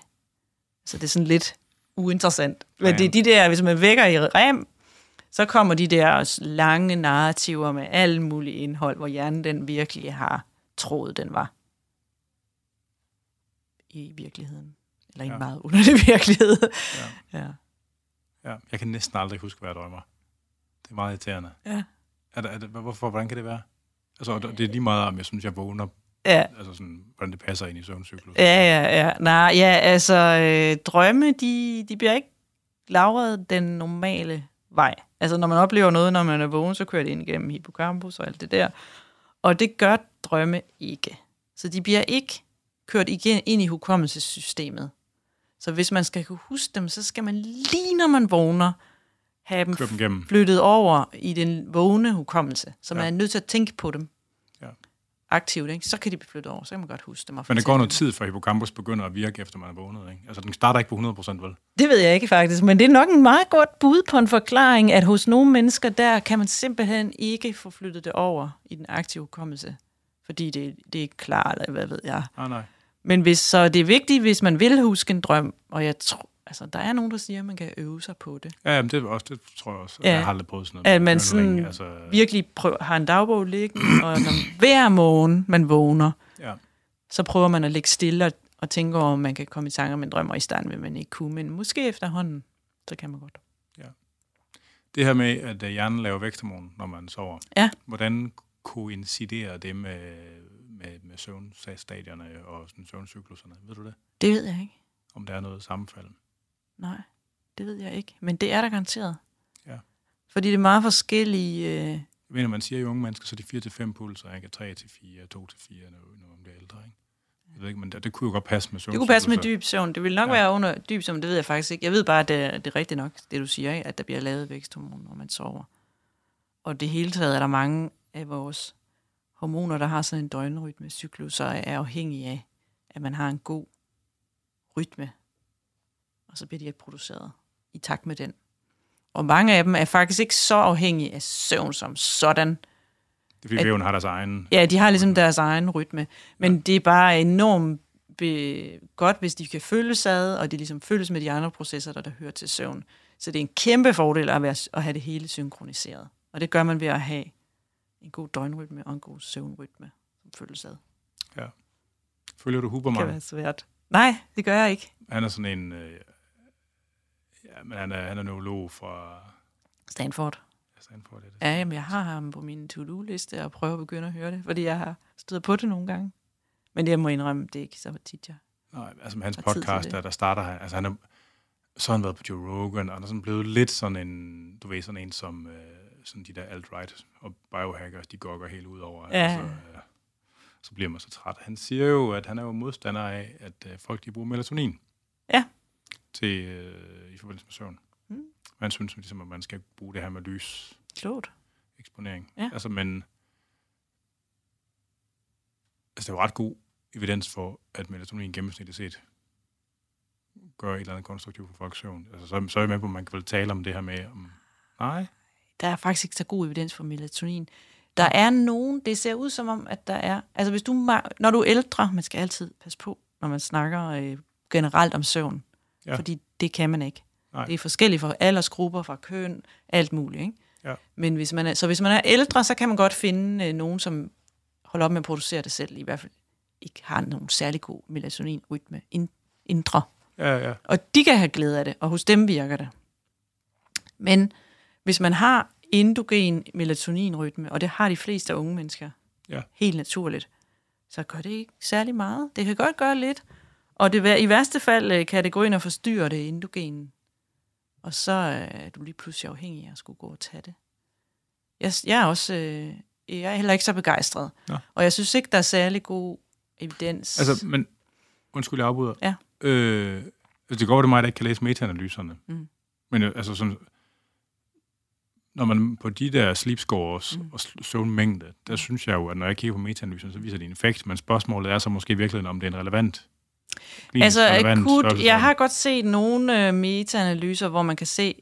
Så det er sådan lidt uinteressant. Men Ja. det er de der, hvis man vækker i rem, så kommer de der lange narrativer med alt muligt indhold, hvor hjernen den virkelig har troet, den var i virkeligheden. Eller i en Ja. meget underlig virkelighed. Ja. ja. Ja, jeg kan næsten aldrig huske, hvad jeg drømmer. Det er meget irriterende. Ja. Er det, er det, hvorfor, hvordan kan det være? Altså, det er lige meget, om jeg synes, jeg vågner, Ja, altså sådan, hvordan det passer ind i søvncyklus. ja, ja. ja. Nej, ja, altså, øh, drømme, de, de bliver ikke lagret den normale vej. Altså, når man oplever noget, når man er vågen, så kører det ind igennem hippocampus og alt det der. Og det gør drømme ikke. Så de bliver ikke kørt igen ind i hukommelsessystemet. Så hvis man skal kunne huske dem, så skal man lige når man vågner, have dem dem flyttet over i den vågne hukommelse. Så man Ja. er nødt til at tænke på dem. Aktivt. Ikke? Så kan de blive flyttet over, så kan man godt huske dem. Og Men det går noget tid, før hippocampus begynder at virke, efter man er vågnet. Ikke? Altså, den starter ikke på 100%, vel? Det ved jeg ikke faktisk, men det er nok en meget godt bud på en forklaring, at hos nogle mennesker, der kan man simpelthen ikke få flyttet det over i den aktive hukommelse, fordi det, det er ikke klar, eller hvad ved jeg. Nej, nej. Men hvis, så det er vigtigt, hvis man vil huske en drøm, og jeg tror, altså der er nogen, der siger, at man kan øve sig på det. Ja, men det, er også, det tror jeg også. Ja. Jeg har aldrig prøvet sådan noget. At man sådan altså, Virkelig prøv, har en dagbog liggende, og når, hver morgen man vågner, ja. så prøver man at ligge stille og, og tænke over, om man kan komme i tanke om en drøm, og i starten vil man ikke kunne, men måske efterhånden, så kan man godt. Det her med, at øh, hjernen laver væksthormon, når man sover. Ja. Hvordan koinciderer det med, med, med søvnstadierne og sådan søvncykluserne? Ved du det? Det ved jeg ikke. Om der er noget sammenfald? Nej, det ved jeg ikke. Men det er der garanteret. Ja. Fordi det er meget forskellige... Øh, mener, man siger, i unge mennesker, så er de 4-5 pulser, ikke? 3-4, 2-4, når, når man bliver ældre, ikke? Jeg ved ikke, men det, det kunne jo godt passe med det kunne passe med dyb søvn. Det vil nok Ja. ja. være under dyb søvn, det ved jeg faktisk ikke. Jeg ved bare, at det, det er rigtigt nok, det du siger, ikke? at der bliver lavet væksthormon, når man sover. Og det hele taget er der mange af vores hormoner, der har sådan en døgnrytme, cyklus, og er afhængige af, at man har en god rytme. Og så bliver de ikke produceret i takt med den. Og mange af dem er faktisk ikke så afhængige af søvn som sådan. Det er fordi, at- væven har deres egen... Ja, de har ligesom deres egen rytme. Men ja. det er bare enormt be- godt, hvis de kan følges ad, og de ligesom følges med de andre processer, der, der hører til søvn. Så det er en kæmpe fordel at, være, at have det hele synkroniseret. Og det gør man ved at have en god døgnrytme og en god søvnrytme, som følges ad. Følger du Det kan Huberman? være svært. Nej, det gør jeg ikke. Han er sådan en... Øh, ja, men han er, han er neurolog fra Stanford. Stanford. Er det. Ja, jamen, jeg har ham på min to-do-liste og prøver at begynde at høre det, fordi jeg har stået på det nogle gange. Men jeg må indrømme, det er ikke så tit, jeg Nej, altså med hans podcast, det. der, der starter han, altså han er, så har han været på Joe Rogan, og han er sådan blevet lidt sådan en, du ved, sådan en som, øh, sådan de der alt-right og biohackers, de gokker helt ud over. Ja. Altså, øh, så bliver man så træt. Han siger jo, at han er jo modstander af, at øh, folk de bruger melatonin. Ja. Til, øh, i forbindelse med søvn. Mm. Man synes ligesom, at man skal bruge det her med lys klogt. eksponering. Ja. Altså, men... altså, der er jo ret god evidens for, at melatonin gennemsnitligt set gør et eller andet konstruktivt for folks søvn. Altså, så, så er jeg med på, at man kan vel tale om det her med, om, nej, Der er faktisk ikke så god evidens for melatonin. Der er nogen, det ser ud som om, at der er... Altså hvis du, når du er ældre, man skal altid passe på, når man snakker øh, generelt om søvn. Ja. Fordi det kan man ikke. Nej. Det er forskelligt fra aldersgrupper, fra køn, alt muligt. Ikke? Ja. Men hvis man er, så hvis man er ældre, så kan man godt finde øh, nogen, som holder op med at producere det selv, i hvert fald ikke har nogen særlig god melatoninrytme ind, indre. ja, ja, Og de kan have glæde af det, og hos dem virker det. Men hvis man har endogen melatoninrytme, og det har de fleste af unge mennesker, Ja. helt naturligt, så gør det ikke særlig meget. Det kan godt gøre lidt, og det, i værste fald øh, kan det gå ind og forstyrre det endogenen. Og så øh, er du lige pludselig afhængig af at skulle gå og tage det. Jeg, jeg er også øh, jeg er heller ikke så begejstret. Nå. Og jeg synes ikke, der er særlig god evidens. Altså, men undskyld, jeg afbryder. Ja. Øh, altså, det går det mig, der ikke kan læse metaanalyserne. Mm. Men altså sådan, når man på de der sleep scores mm. og søvnmængde, der synes jeg jo, at når jeg kigger på metaanalyserne, så viser det en effekt, men spørgsmålet er så måske i virkeligheden, om det er en relevant Altså akut, jeg har godt set nogle øh, metaanalyser, hvor man kan se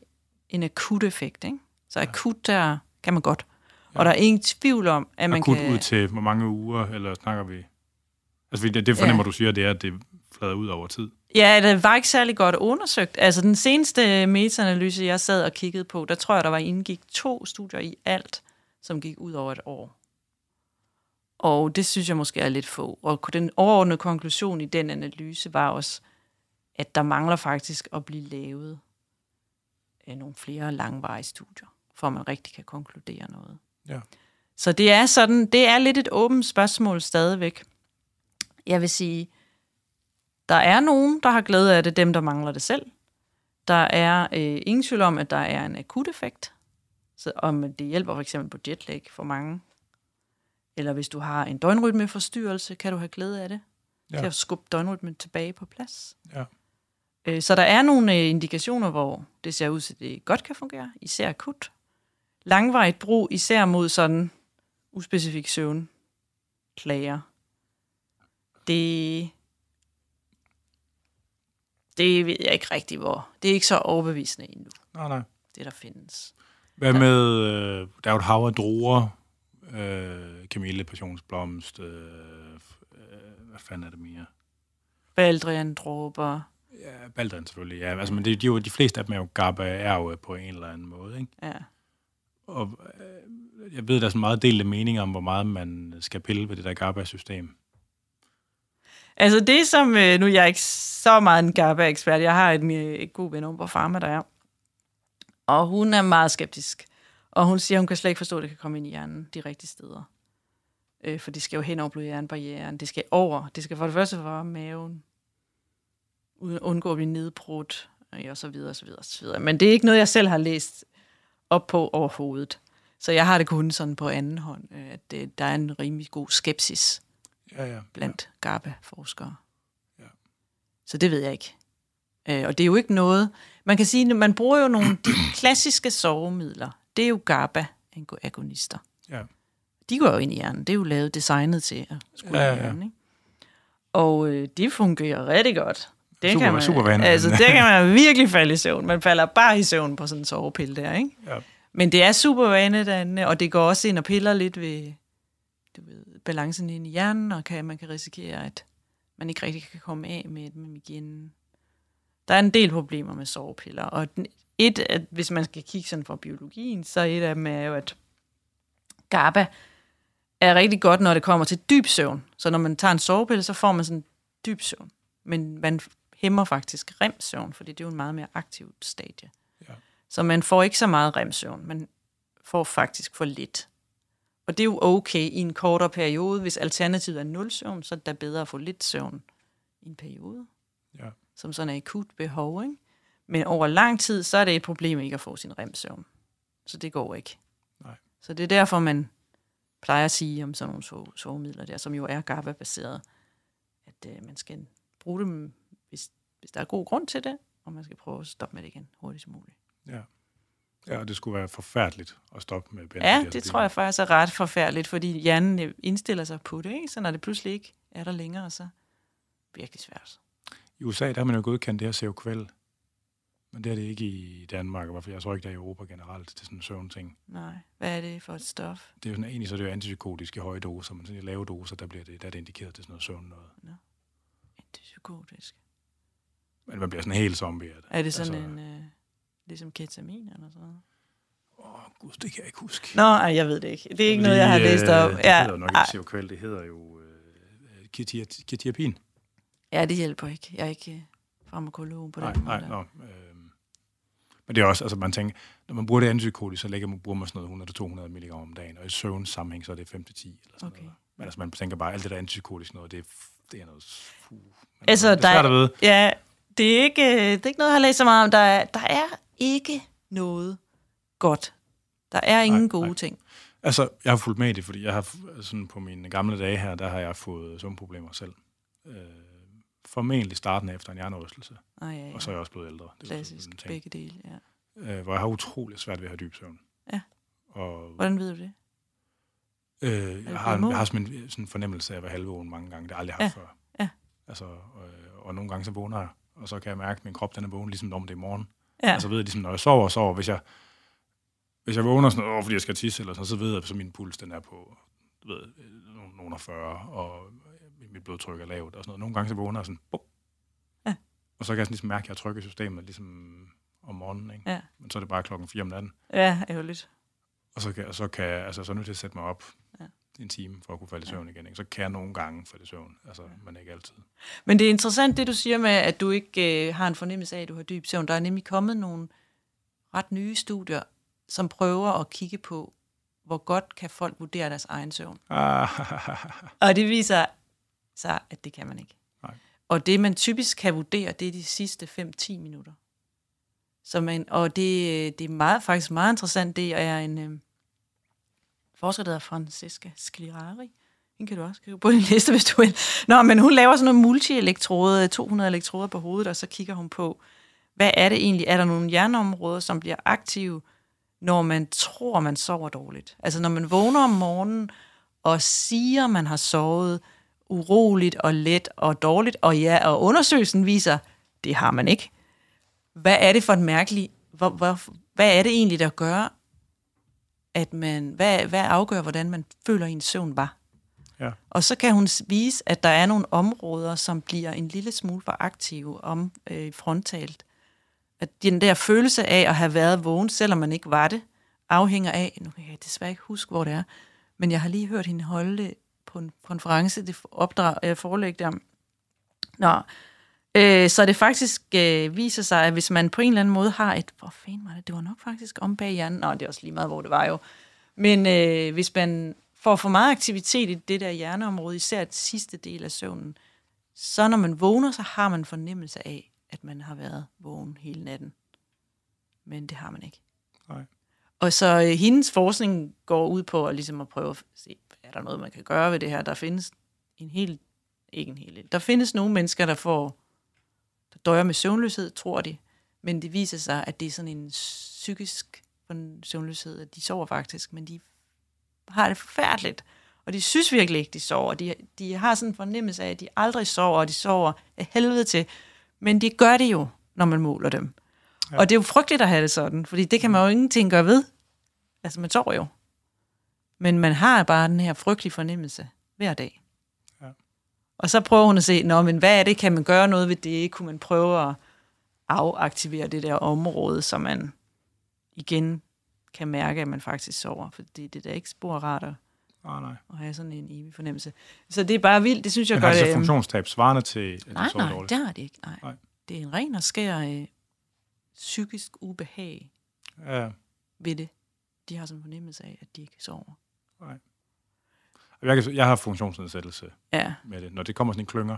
en akut effekt. Ikke? Så akut, der kan man godt. Ja. Og der er ingen tvivl om, at man akut kan... ud til hvor mange uger, eller snakker vi... Altså, det, det fornemmer ja. du siger, det er, at det flader ud over tid. Ja, det var ikke særlig godt undersøgt. Altså den seneste metaanalyse, jeg sad og kiggede på, der tror jeg, der var indgik to studier i alt, som gik ud over et år. Og det synes jeg måske er lidt få. Og den overordnede konklusion i den analyse var også, at der mangler faktisk at blive lavet øh, nogle flere langvarige studier, for at man rigtig kan konkludere noget. Ja. Så det er sådan, det er lidt et åbent spørgsmål stadigvæk. Jeg vil sige, der er nogen, der har glæde af det, dem der mangler det selv. Der er øh, ingen tvivl om, at der er en akut effekt, så om det hjælper for eksempel på jetlag for mange. Eller hvis du har en døgnrytmeforstyrrelse, kan du have glæde af det. Ja. Til at skubbe døgnrytmen tilbage på plads. Ja. Øh, Så der er nogle øh, indikationer, hvor det ser ud til, at det godt kan fungere, især akut. Langvarigt brug, især mod sådan uspecifik søvn, klager. Det, det ved jeg ikke rigtig, hvor. Det er ikke så overbevisende endnu, Nej, nej. det der findes. Hvad med, øh, der er jo et hav af druer, øh, kamille, passionsblomst, øh, øh, hvad fanden er det mere? Baldrian, dråber. Ja, baldrian selvfølgelig, ja. Altså, men det, de, jo, de fleste af dem er jo GABA, er jo på en eller anden måde, ikke? Ja. Og øh, jeg ved, der er så meget delte meninger om, hvor meget man skal pille ved det der GABA-system. Altså det som, øh, nu er jeg ikke så meget en GABA-ekspert, jeg har en, øh, god ven om på Pharma, der er. Og hun er meget skeptisk. Og hun siger, hun kan slet ikke forstå, at det kan komme ind i hjernen de rigtige steder. Øh, for det skal jo hen over blodhjernebarrieren. Det skal over. Det skal for det første være maven. Undgå at blive nedbrudt. øh, Og så videre, og så videre, og så videre. Men det er ikke noget, jeg selv har læst op på overhovedet. Så jeg har det kun sådan på anden hånd, øh, at det, der er en rimelig god skepsis Ja, ja. blandt GABA-forskere. Ja. Så det ved jeg ikke. Øh, og det er jo ikke noget... Man kan sige, at man bruger jo nogle de klassiske sovemidler. Det er jo GABA-agonister. Ja. De går jo ind i hjernen. Det er jo lavet designet til at skulle Ja, ja, ja, hjernen. Ikke? Og øh, de fungerer rigtig godt. Det Super- kan man, super vaner. Altså, det kan man virkelig falde i søvn. Man falder bare i søvn på sådan en sovepille der, ikke? Ja. Men det er super vanedannende, og det går også ind og piller lidt ved du ved, balancen ind i hjernen, og kan, man kan risikere, at man ikke rigtig kan komme af med dem igen. Der er en del problemer med sovepiller, og den- et, at hvis man skal kigge sådan fra biologien, så et af dem er jo, at GABA er rigtig godt, når det kommer til dyb søvn. Så når man tager en sovepille, så får man sådan dyb søvn. Men man hæmmer faktisk REM-søvn, fordi det er jo en meget mere aktiv stadie. Ja. Så man får ikke så meget REM-søvn, man får faktisk for lidt. Og det er jo okay i en kortere periode. Hvis alternativet er nul søvn, så er det da bedre at få lidt søvn i en periode, Ja. som sådan er akut behov. Ikke? Men over lang tid, så er det et problem ikke at få sin REM-søvn. Så det går ikke. Nej. Så det er derfor, man plejer at sige om sådan nogle sove- sovemidler der, som jo er GABA-baseret, at øh, man skal bruge dem, hvis, hvis der er god grund til det, og man skal prøve at stoppe med det igen hurtigt som muligt. Ja. Ja, og det skulle være forfærdeligt at stoppe med Ja, benzodiazepiner. det tror jeg faktisk er ret forfærdeligt, fordi hjernen øh, indstiller sig på det, ikke? Så når det pludselig ikke er der længere, så virkelig svært. I USA, der har man jo godkendt det her Seroquel. Men det er det ikke i Danmark, og jeg tror ikke, det er i Europa generelt. Det er sådan en søvn ting. Nej, hvad er det for et stof? Det er jo sådan, egentlig så er det jo antipsykotisk i høje doser, men sådan i lave doser, der, bliver det, der er det indikeret til sådan noget søvn noget. Antipsykotisk. Men man bliver sådan helt zombie af det. Er det sådan Altså- en, øh, ligesom ketamin eller sådan noget? Åh, gud, det kan jeg ikke huske. Nå, ej, jeg ved det ikke. Det er ikke noget, jeg har læst op. Det Ja, hedder nok ikke Seroquel, det hedder jo øh, ketiap- ketiapin. ja, det hjælper ikke. Jeg er ikke øh, farmakolog på Nej, den nej, måde. nå. Øh, men det er også, altså man tænker, når man bruger det antipsykotisk, så lægger man, bruger man sådan noget 100-200 mg om dagen, og i søvns sammenhæng, så er det 5-10 eller sådan Okay. noget. Men altså man tænker bare, alt det der antipsykotisk noget, det er, det er noget... Fuh. Men Altså, det er svært at vide. Ja, det er ikke, øh, det er ikke noget, jeg har læst så meget om. Der er, der er ikke noget godt. Der er ingen Nej, gode nej. ting. Altså, jeg har fulgt med i det, fordi jeg har sådan på mine gamle dage her, der har jeg fået søvnproblemer selv. Øh, formentlig starten efter en hjernerystelse, Ej, ja, ja. og så er jeg også blevet ældre. Det er sådan Klassisk, en ting. begge dele, ja. Øh, hvor jeg har utroligt svært ved at have dyb søvn. Ja. Og Hvordan ved du det? øh, jeg, har, jeg har sådan en, sådan fornemmelse af at være halvvågen mange gange. Det har jeg aldrig haft før. Ja. Altså, øh, og nogle gange så vågner jeg, og så kan jeg mærke, at min krop den er vågen, ligesom om det er morgen. Ja, Altså ved jeg, ligesom når jeg sover og sover, hvis jeg, hvis jeg vågner sådan, åh, fordi jeg skal tisse, eller sådan, så ved jeg, at min puls den er på, du ved, øh, af 40, og mit blodtryk er lavt, og sådan noget. Nogle gange så vågner jeg sådan, bum. Ja. Og så kan jeg sådan ligesom mærke, at jeg trykker systemet, ligesom om morgenen, ikke? Ja. Men så er det bare klokken 4 om natten, ja ærgerligt. og så kan, og så kan jeg, altså, så er jeg nødt til at sætte mig op Ja. en time, for at kunne falde i søvn igen, ikke? Så kan jeg nogle gange falde i søvn, altså, men ikke altid. Men det er interessant, det du siger med, at du ikke øh, har en fornemmelse af, at du har dyb søvn. Der er nemlig kommet nogle ret nye studier, som prøver at kigge på, hvor godt kan folk vurdere deres egen søvn. Ah, Og det viser sig, at det kan man ikke. Nej. Og det, man typisk kan vurdere, det er de sidste 5-10 minutter. Så man, og det, det er meget, faktisk meget interessant. Det er en øh, forsker, der hedder Francesca Sclerari. Hende kan du også skrive på din liste, hvis du vil. Nå, men hun laver sådan noget multi-elektrode, 200 elektroder på hovedet, og så kigger hun på, hvad er det egentlig? Er der nogle hjerneområder, som bliver aktive, når man tror, man sover dårligt? Altså når man vågner om morgenen og siger, man har sovet uroligt og let og dårligt, og ja, og undersøgelsen viser, det har man ikke. Hvad er det for en mærkelig... Hvor, hvor, hvad er det egentlig, der gør, at man... Hvad, hvad afgør, hvordan man føler, ens søvn var? ja. Og så kan hun vise, at der er nogle områder, som bliver en lille smule for aktive om øh, frontalt. At den der følelse af at have været vågen, selvom man ikke var det, afhænger af, nu kan jeg desværre ikke huske, hvor det er, men jeg har lige hørt hende holde på en konference, det opdrag, øh, forelæg der. Nå, øh, så det faktisk øh, viser sig, at hvis man på en eller anden måde har et, hvor fanden var det, det var nok faktisk om bag hjernen, nå, det er også lige meget, hvor det var jo, men øh, hvis man får for meget aktivitet i det der hjerneområde, især den sidste del af søvnen, så når man vågner, så har man fornemmelse af, at man har været vågen hele natten. Men det har man ikke. Nej. Og så øh, hendes forskning går ud på at, ligesom at prøve at se, der noget, man kan gøre ved det her. Der findes en hel, ikke en hel, der findes nogle mennesker, der får, der døjer med søvnløshed, tror de, men det viser sig, at det er sådan en psykisk søvnløshed, at de sover faktisk, men de har det forfærdeligt. Og de synes virkelig ikke, de sover. De, de har sådan en fornemmelse af, at de aldrig sover, og de sover af helvede til. Men de gør det jo, når man måler dem. Ja. Og det er jo frygteligt at have det sådan, fordi det kan man jo ingenting gøre ved. Altså, man sover jo. Men man har bare den her frygtelige fornemmelse hver dag. Ja. Og så prøver hun at se, Nå, men hvad er det? Kan man gøre noget ved det? Kunne man prøve at afaktivere det der område, så man igen kan mærke, at man faktisk sover? For det, det er da ikke spor rart at, Ah, nej. at have sådan en evig fornemmelse. Så det er bare vildt. Det synes jeg Men har godt... det så øh, funktionstab svarende til, at Nej, sover nej, dårligt? det har det ikke. Nej. Nej. Det er en ren og skær øh, psykisk ubehag Ja, ved det. De har sådan en fornemmelse af, at de ikke sover. Jeg, kan, jeg har funktionsnedsættelse Ja, med det. Når det kommer sådan en klynger,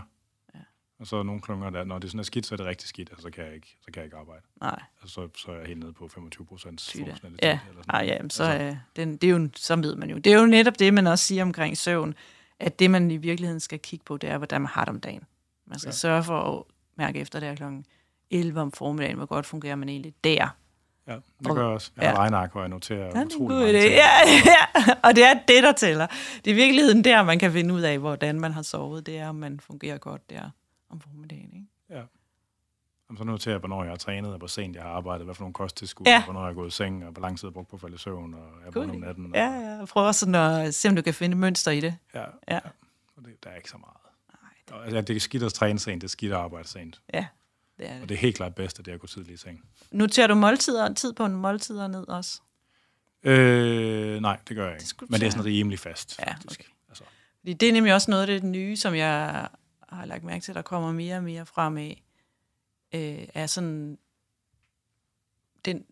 Ja. og så er nogle klynger, der, når det sådan er skidt, så er det rigtig skidt, altså, så, kan jeg ikke, så kan jeg ikke arbejde. nej. Altså, så, så er jeg helt nede på 25 procent Sygt, ja. funktionalitet. Ja, eller sådan noget. ja, så, Altså, øh, den, det er jo, så ved man jo. Det er jo netop det, man også siger omkring søvn, at det, man i virkeligheden skal kigge på, det er, hvordan man har det om dagen. Man skal Ja. sørge for at mærke efter, det er klokken 11 om formiddagen, hvor godt fungerer man egentlig der. Ja, det gør jeg også. Jeg har ja. regneark, hvor jeg noterer Ja, det er utrolig mange ting. Ja, ja, og det er det, der tæller. Det er i virkeligheden der, man kan finde ud af, hvordan man har sovet. Det er, om man fungerer godt der om formiddagen. Ikke? Ja. Jamen, så noterer jeg, hvornår jeg har trænet, og hvor sent jeg har arbejdet, hvad for nogle kosttilskud, Ja. hvornår jeg er gået i seng, og hvor lang tid jeg har brugt på at falde i søvn, og jeg vågen om natten. Og, Ja, ja. Prøv også sådan at se, om du kan finde mønster i det. ja, Ja. ja. Og det, der er ikke så meget. Nej, Og, altså, det er skidt at træne sent, det er skidt at arbejde sent. Ja, det er Og det. det er helt klart bedst, at det er at gå tidligt i seng. Noterer du måltider, tid på en måltider ned også? Øh, nej, det gør jeg ikke. du Men det er sådan rimelig fast, Ja, faktisk. okay. Altså, Fordi det er nemlig også noget af det nye, som jeg har lagt mærke til, der kommer mere og mere frem af, øh, er sådan den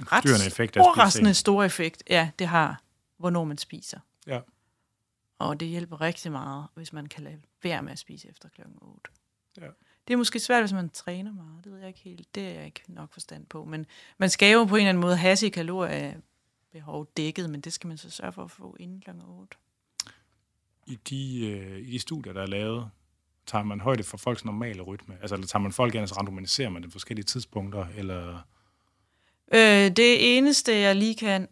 ret Styrende effekt overraskende store effekt, ja, det har, hvornår man spiser. Ja. Og det hjælper rigtig meget, hvis man kan lade være med at spise efter klokken 8. Ja. Det er måske svært, hvis man træner meget. Det ved jeg ikke helt. Det er jeg ikke nok forstand på. Men man skal jo på en eller anden måde have sit kaloriebehov dækket, men det skal man så sørge for at få inden klokken 8. i, de, øh, I de studier, der er lavet, tager man højde for folks normale rytme? Altså, eller tager man folk ind, og så randomiserer man dem forskellige tidspunkter, eller... Øh, det eneste, jeg lige kan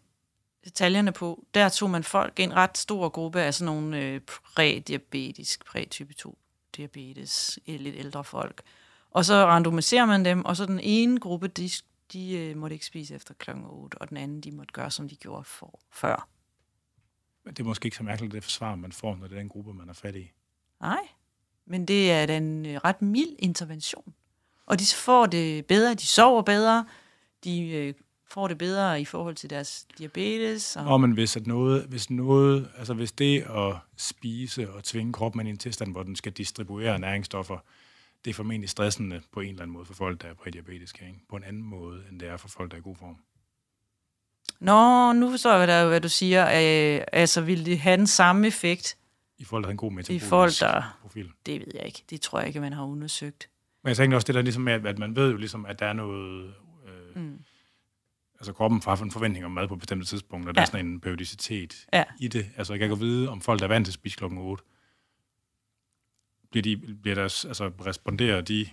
detaljerne på, der tog man folk, en ret stor gruppe af sådan nogle øh, prædiabetisk, prætype 2 diabetes, øh, lidt ældre folk. Og så randomiserer man dem, og så den ene gruppe, de, de øh, måtte ikke spise efter klokken 8, og den anden, de måtte gøre, som de gjorde for, før. Men det er måske ikke så mærkeligt, det forsvar, man får, når det er den gruppe, man er fat i. Nej, men det er en øh, ret mild intervention. Og de får det bedre, de sover bedre, de øh, får det bedre i forhold til deres diabetes. Og, Og men hvis, at noget, hvis noget, altså hvis det at spise og tvinge kroppen ind i en tilstand, hvor den skal distribuere næringsstoffer, det er formentlig stressende på en eller anden måde for folk, der er prædiabetiske, ikke? på en anden måde, end det er for folk, der er i god form. Nå, nu forstår jeg, hvad, hvad du siger. Øh, altså, vil det have den samme effekt? I folk, der har en god metabolisk folk, der- profil. Det ved jeg ikke. Det tror jeg ikke, man har undersøgt. Men jeg tænker også det der ligesom at, at man ved jo ligesom, at der er noget... Øh, Mm. Altså kroppen har en forventning om mad på bestemte tidspunkter. Der Ja. er sådan en periodicitet Ja. i det. Altså jeg kan godt vide, om folk, der er vant til at spise klokken 8, bliver, de, bliver deres, altså responderer de,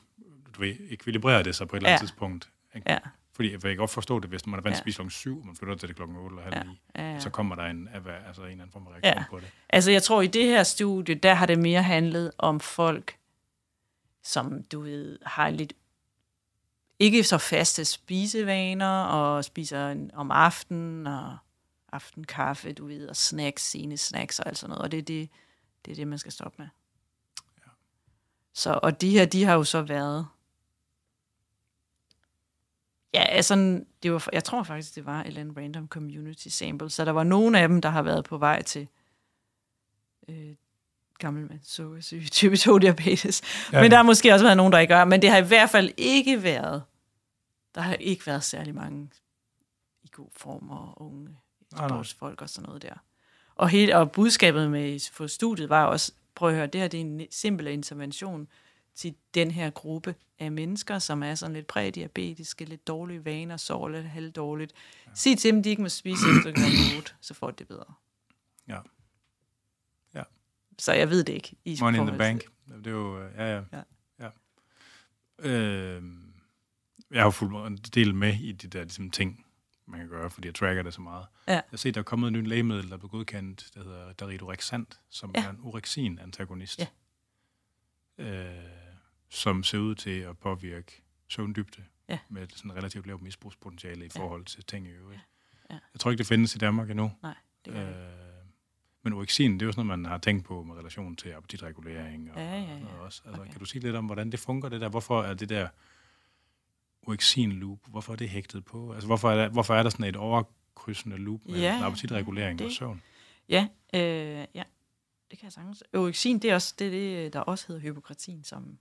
du ved, ekvilibrerer det sig på et eller andet Ja. tidspunkt. Ikke? Ja, Fordi jeg kan godt forstå det, hvis man er vant til at spise klokken 7, og man flytter til det klokken 8 eller halv ja, 9, ja, ja. så kommer der en, altså en eller anden form af reaktion Ja. på det. Altså, jeg tror, i det her studie, der har det mere handlet om folk, som du ved, har lidt ikke så faste spisevaner, og spiser en, om aftenen, og aftenkaffe, du ved, og snacks, sene snacks og alt sådan noget. Og det er det, det, er det man skal stoppe med. Ja. Så, og de her, de har jo så været... Ja, altså, det var, jeg tror faktisk, det var et random community sample, så der var nogle af dem, der har været på vej til øh, gammelmands sukkersyge, type 2 diabetes. Ja, Ja. Men der har måske også været nogen, der ikke gør. Men det har i hvert fald ikke været, der har ikke været særlig mange i god form og unge sportsfolk og sådan noget der. Og, hele, og budskabet med for studiet var også, prøv at høre, det her det er en simpel intervention til den her gruppe af mennesker, som er sådan lidt prædiabetiske, lidt dårlige vaner, sover lidt halvdårligt. Ja. Sig til dem, de ikke må spise efter klokken 8, så får de det bedre. Ja. Så jeg ved det ikke. I Money in the bank. Det er jo, øh, ja, ja. Ja. ja. Øh, jeg har fulgt en del med i de der ligesom, ting, man kan gøre, fordi jeg tracker det så meget. Ja. Jeg har set, der er kommet et nyt lægemiddel, der er blevet godkendt, der hedder Daridorexant, som Ja. er en orexin-antagonist, Ja. øh, som ser ud til at påvirke søvndybde Ja. med sådan relativt lavt misbrugspotentiale i Ja. forhold til ting i øvrigt. Ja. Ja. Jeg tror ikke, det findes i Danmark endnu. Nej, det gør det. Øh, men orexin, det er jo sådan noget, man har tænkt på med relation til appetitregulering og, Ja, ja, ja. og også. Altså, Okay. Kan du sige lidt om, hvordan det fungerer, det der? Hvorfor er det der orexin-loop, hvorfor er det hægtet på? Altså, hvorfor er der, hvorfor er der sådan et overkrydsende loop med Ja, appetitregulering det- og søvn? Ja, øh, ja, det kan jeg sagtens. Orexin, det er også det, det der også hedder hypokratin, som,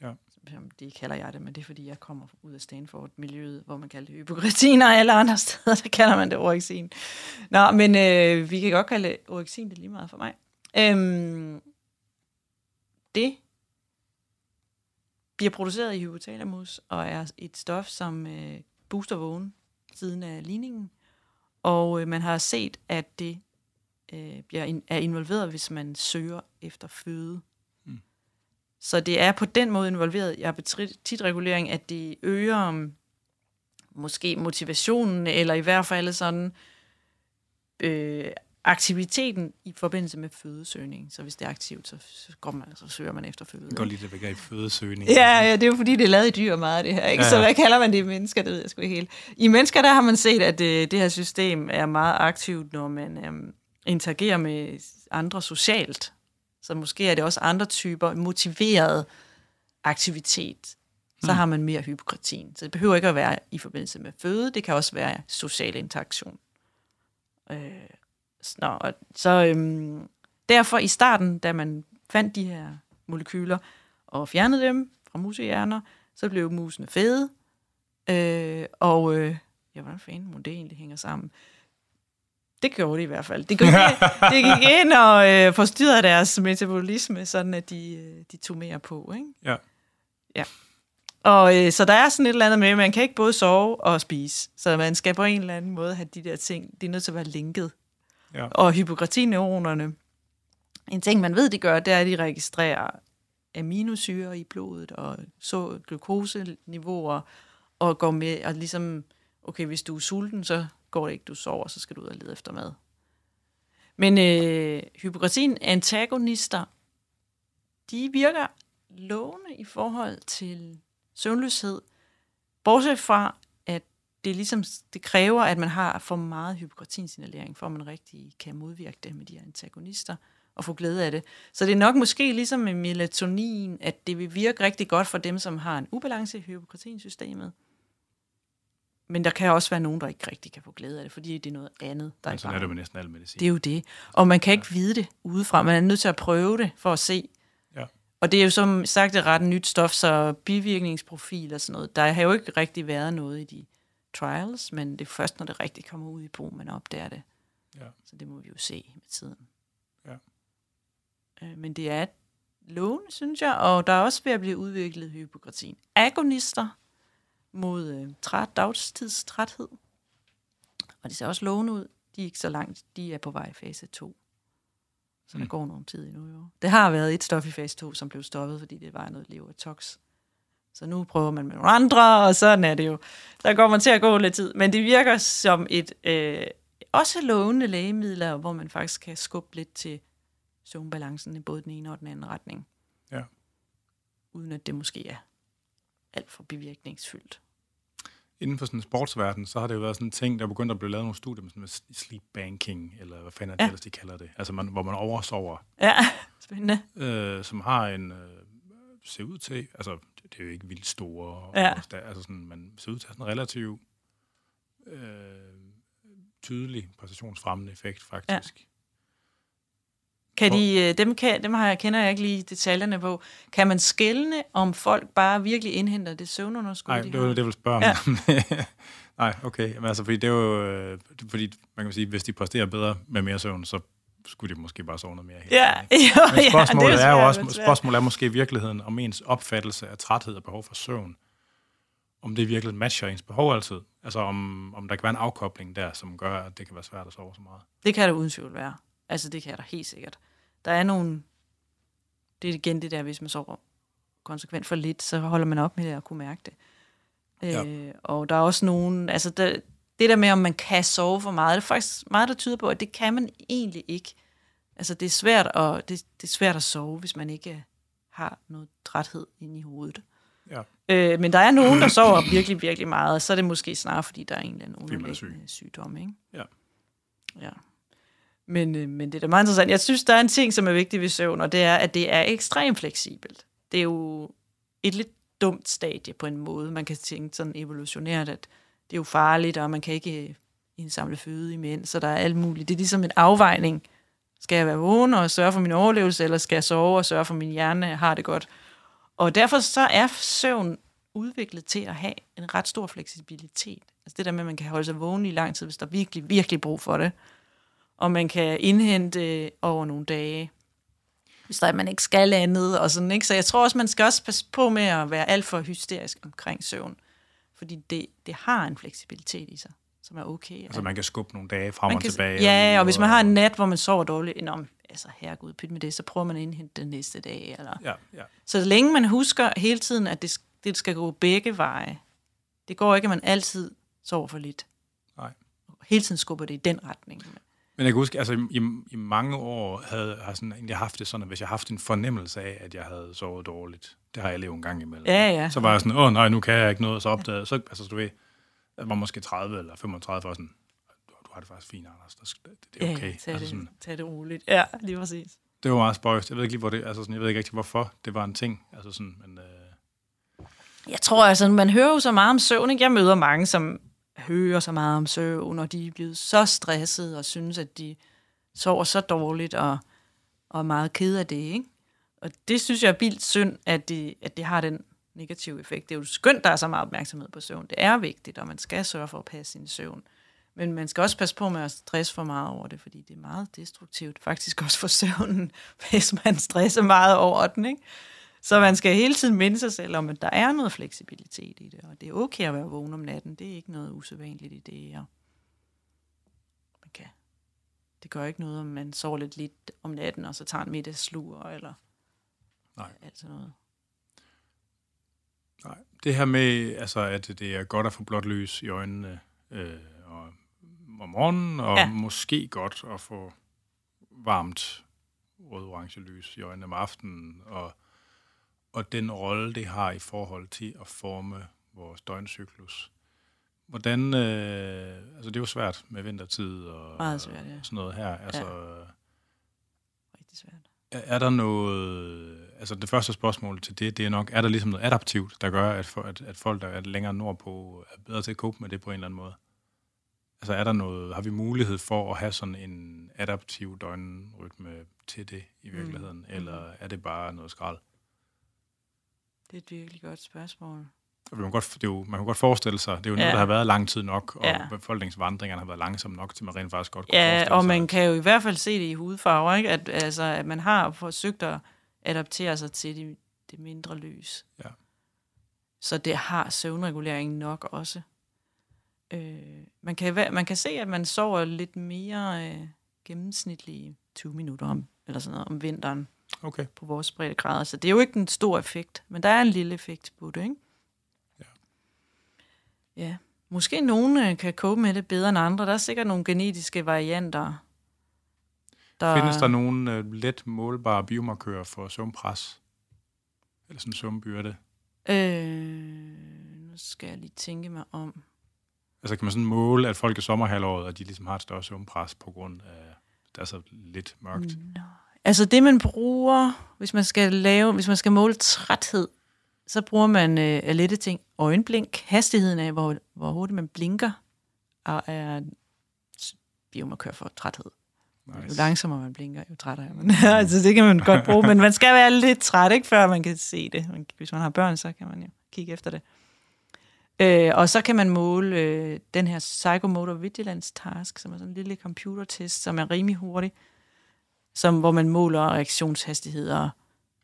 Ja som det kalder jeg det, men det er fordi, jeg kommer ud af Stanford-miljøet, hvor man kalder det hypokratin, og alle andre steder, der kalder man det orexin. Nå, men øh, vi kan godt kalde det orexin, det er lige meget for mig. Øhm, det bliver produceret i hypotalamus, og er et stof, som øh, booster vågen siden af ligningen. Og øh, man har set, at det øh, bliver in, er involveret, hvis man søger efter føde. Så det er på den måde involveret i appetitregulering, at det øger um, måske motivationen, eller i hvert fald sådan øh, aktiviteten i forbindelse med fødesøgning. Så hvis det er aktivt, så, så, går man, så søger man efter føde. Det går lige det begreb fødesøgning. Ja, ja, det er jo fordi, det er lavet i dyr meget, det her. Ikke? Ja. Så hvad kalder man det i mennesker? Det ved jeg sgu ikke helt. I mennesker, der har man set, at det, øh, det her system er meget aktivt, når man øhm, interagerer med andre socialt. Så måske er det også andre typer motiveret aktivitet. Så mm. har man mere hypokratin. Så det behøver ikke at være i forbindelse med føde, det kan også være social interaktion. Øh, Nå, og så øhm, derfor i starten, da man fandt de her molekyler og fjernede dem fra musehjerner, så blev musene fede. Øh, og øh, ja, hvordan fanden det egentlig hænger sammen? Det gjorde det i hvert fald. Det gik, det gik ind og øh, forstyrrede deres metabolisme, sådan at de, øh, de tog mere på. Ikke? Ja. Ja. Og øh, så der er sådan et eller andet med, at man kan ikke både sove og spise. Så man skal på en eller anden måde have de der ting, det er nødt til at være linket Ja. Og hypokratineuronerne, en ting, man ved, de gør, det er, at de registrerer aminosyre i blodet og så glukoseniveauer, og går med og ligesom, okay, hvis du er sulten, så går det ikke, du sover, så skal du ud og lede efter mad. Men øh, hypokratin-antagonister, de virker lovende i forhold til søvnløshed, bortset fra, at det, ligesom, det kræver, at man har for meget hypokratinsignalering, for at man rigtig kan modvirke det med de her antagonister og få glæde af det. Så det er nok måske ligesom med melatonin, at det vil virke rigtig godt for dem, som har en ubalance i hypokratinsystemet. Men der kan også være nogen, der ikke rigtig kan få glæde af det, fordi det er noget andet, der er er det med næsten al medicin. Det er jo det. Og man kan ikke vide det udefra. Man er nødt til at prøve det for at se. Ja. Og det er jo som sagt et ret nyt stof, så bivirkningsprofil og sådan noget. Der har jo ikke rigtig været noget i de trials, men det er først, når det rigtig kommer ud i brug, man opdager det. Ja. Så det må vi jo se med tiden. Ja. Øh, men det er lovende, synes jeg, og der er også ved at blive udviklet hypokratin. Agonister mod øh, træt, dagstidstræthed. Og det ser også lovende ud. De er ikke så langt. De er på vej i fase 2. Så mm. der går nogle tid endnu. Jo. Det har været et stof i fase 2, som blev stoppet, fordi det var noget levertox. Så nu prøver man med nogle andre, og sådan er det jo. Der går man til at gå lidt tid. Men det virker som et øh, også lovende lægemidler, hvor man faktisk kan skubbe lidt til søvnbalancen i både den ene og den anden retning. Ja. Uden at det måske er alt for bivirkningsfyldt. Inden for sådan en sportsverden, så har det jo været sådan en ting, der er begyndt at blive lavet nogle studier med, sådan med sleep banking, eller hvad fanden er det ja. ellers, de kalder det. Altså, man, hvor man oversover. Ja, spændende. Øh, som har en, øh, ser ud til, altså det er jo ikke vildt store. Ja. Og, altså sådan, man ser ud til have en relativt øh, tydelig præstationsfremmende effekt, faktisk. Ja. Kan de, øh, dem, kan, dem har jeg, kender jeg ikke lige detaljerne på. Kan man skælne, om folk bare virkelig indhenter det søvnunderskud? Nej, de det var det, jeg ville spørge ja. Nej, okay. Men altså, fordi det er jo, øh, fordi man kan sige, hvis de præsterer bedre med mere søvn, så skulle de måske bare sove noget mere. Ja, jo, Men spørgsmålet ja, er, er jo også, spørgsmålet er måske i virkeligheden om ens opfattelse af træthed og behov for søvn. Om det virkelig matcher ens behov altid. Altså om, om der kan være en afkobling der, som gør, at det kan være svært at sove så meget. Det kan der uden tvivl være. Altså det kan der helt sikkert. Der er nogle... Det er igen det der, hvis man sover konsekvent for lidt, så holder man op med det at kunne mærke det. Ja. Øh, og der er også nogen... Altså der, det der med, om man kan sove for meget, det er faktisk meget, der tyder på, at det kan man egentlig ikke. Altså, det er svært at, det, det er svært at sove, hvis man ikke har noget træthed inde i hovedet. Ja. Øh, men der er nogen, der sover virkelig, virkelig meget, så er det måske snarere, fordi der er en eller anden underliggende syg. sygdom. Ikke? Ja. ja. Men, øh, men det er da meget interessant. Jeg synes, der er en ting, som er vigtig ved søvn, og det er, at det er ekstremt fleksibelt. Det er jo et lidt dumt stadie på en måde. Man kan tænke sådan evolutionært, at det er jo farligt, og man kan ikke øh, indsamle føde imens, så der er alt muligt. Det er ligesom en afvejning. Skal jeg være vågen og sørge for min overlevelse, eller skal jeg sove og sørge for min hjerne har det godt? Og derfor så er søvn udviklet til at have en ret stor fleksibilitet. Altså det der med, at man kan holde sig vågen i lang tid, hvis der er virkelig, virkelig brug for det. Og man kan indhente over nogle dage, hvis der er, man ikke skal andet og sådan, ikke? Så jeg tror også, man skal også passe på med at være alt for hysterisk omkring søvn. Fordi det, det har en fleksibilitet i sig, som er okay. Altså man kan skubbe nogle dage frem og kan, tilbage. Ja, og, og hvis man har en nat, hvor man sover dårligt, nå, altså herregud, pyt med det, så prøver man at indhente den næste dag. Eller. Ja, ja. Så længe man husker hele tiden, at det, det skal gå begge veje. Det går ikke, at man altid sover for lidt. Nej. Hele tiden skubber det i den retning. Men jeg kan huske, altså i, i mange år havde jeg sådan, egentlig haft det sådan, at hvis jeg haft en fornemmelse af, at jeg havde sovet dårligt, det har jeg levet en gang imellem. Ja, ja. Så var jeg sådan, åh nej, nu kan jeg ikke noget, så opdagede så, altså du ved, jeg var måske 30 eller 35 for sådan, du, du har det faktisk fint, Anders, det, det er okay. Ja, tag, altså det, sådan, tag det roligt. Ja, lige præcis. det var meget spøjst. Jeg ved ikke lige, hvor det, altså sådan, jeg ved ikke rigtig, hvorfor det var en ting. Altså sådan, men, øh, Jeg tror altså, man hører jo så meget om søvn. Ikke? Jeg møder mange, som hører så meget om søvn, og de er blevet så stresset og synes, at de sover så dårligt og, og er meget ked af det. Ikke? Og det synes jeg er vildt synd, at det, at det har den negative effekt. Det er jo skønt, der er så meget opmærksomhed på søvn. Det er vigtigt, og man skal sørge for at passe sin søvn. Men man skal også passe på med at stresse for meget over det, fordi det er meget destruktivt, faktisk også for søvnen, hvis man stresser meget over den. Ikke? Så man skal hele tiden minde sig selv om, at der er noget fleksibilitet i det, og det er okay at være vågen om natten. Det er ikke noget usædvanligt i det. Og man kan. Det gør ikke noget, om man sover lidt lidt om natten, og så tager en middagslur, eller Nej. alt sådan noget. nej. Det her med, altså, at det er godt at få blåt lys i øjnene øh, og, om morgenen, og Ja. måske godt at få varmt rød-orange lys i øjnene om aftenen, og, og den rolle, det har i forhold til at forme vores døgncyklus. Hvordan, øh, altså det er jo svært med vintertid og, Meget svært, ja. og sådan noget her. Altså, Rigtig svært. er, er der noget, altså det første spørgsmål til det, det er nok, er der ligesom noget adaptivt, der gør, at, for, at, at folk, der er længere nordpå, er bedre til at cope med det på en eller anden måde? Altså er der noget, har vi mulighed for at have sådan en adaptiv døgnrytme til det i virkeligheden, mm. eller er det bare noget skrald? Det er et virkelig godt spørgsmål. Man kan, godt, det er jo, man kan godt forestille sig, det er jo Ja. noget, der har været lang tid nok, og Ja. befolkningsvandringerne har været langsomme nok, til man rent faktisk godt kunne Ja, og sig, man kan jo i hvert fald se det i hudfarver, ikke? At, altså, at man har forsøgt at adaptere sig til det, det mindre lys. Ja. Så det har søvnreguleringen nok også. Øh, man, kan, man kan se, at man sover lidt mere øh, gennemsnitlige 20 minutter om, eller sådan noget, om vinteren Okay. på vores breddegrader. Så det er jo ikke en stor effekt, men der er en lille effekt på det, ikke? Ja. Ja. Måske nogen øh, kan cope med det bedre end andre. Der er sikkert nogle genetiske varianter. Der... Findes der nogle øh, let målbare biomarkører for søvnpres? Eller sådan søvnbyrde? Øh, nu skal jeg lige tænke mig om. Altså kan man sådan måle, at folk i sommerhalvåret, at de ligesom har et større søvnpres på grund af, der er så lidt mørkt? Nå. Altså det, man bruger, hvis man skal lave, hvis man skal måle træthed, så bruger man øh, lette ting. Øjenblink, hastigheden af, hvor, hvor hurtigt man blinker, er, er biomarkør for træthed. Jo Nice. langsommere man blinker, jo trættere er man. altså, det kan man godt bruge, men man skal være lidt træt, ikke, før man kan se det. Hvis man har børn, så kan man jo kigge efter det. Øh, og så kan man måle øh, den her Psychomotor Vigilance Task, som er sådan en lille computertest, som er rimelig hurtig, som, hvor man måler reaktionshastigheder,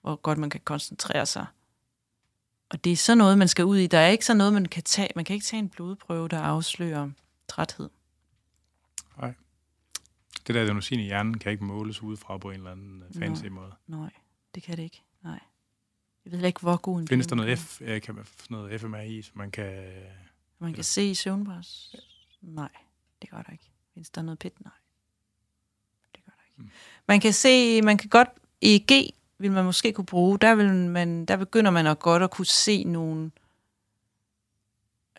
hvor godt man kan koncentrere sig. Og det er sådan noget, man skal ud i. Der er ikke sådan noget, man kan tage. Man kan ikke tage en blodprøve, der afslører træthed. Det der adenosin i hjernen kan ikke måles udefra på en eller anden øh, fancy måde. Nej, det kan det ikke. Nej. Jeg ved ikke, hvor god en Findes der noget, F, øh, kan man, noget FMRI, som man kan... Man kan se i søvnpres? Nej, det gør der ikke. Findes der noget PET? Nej. Det gør der ikke. Mm. Man kan se, man kan godt, EEG vil man måske kunne bruge, der, vil man, der begynder man at godt at kunne se nogle,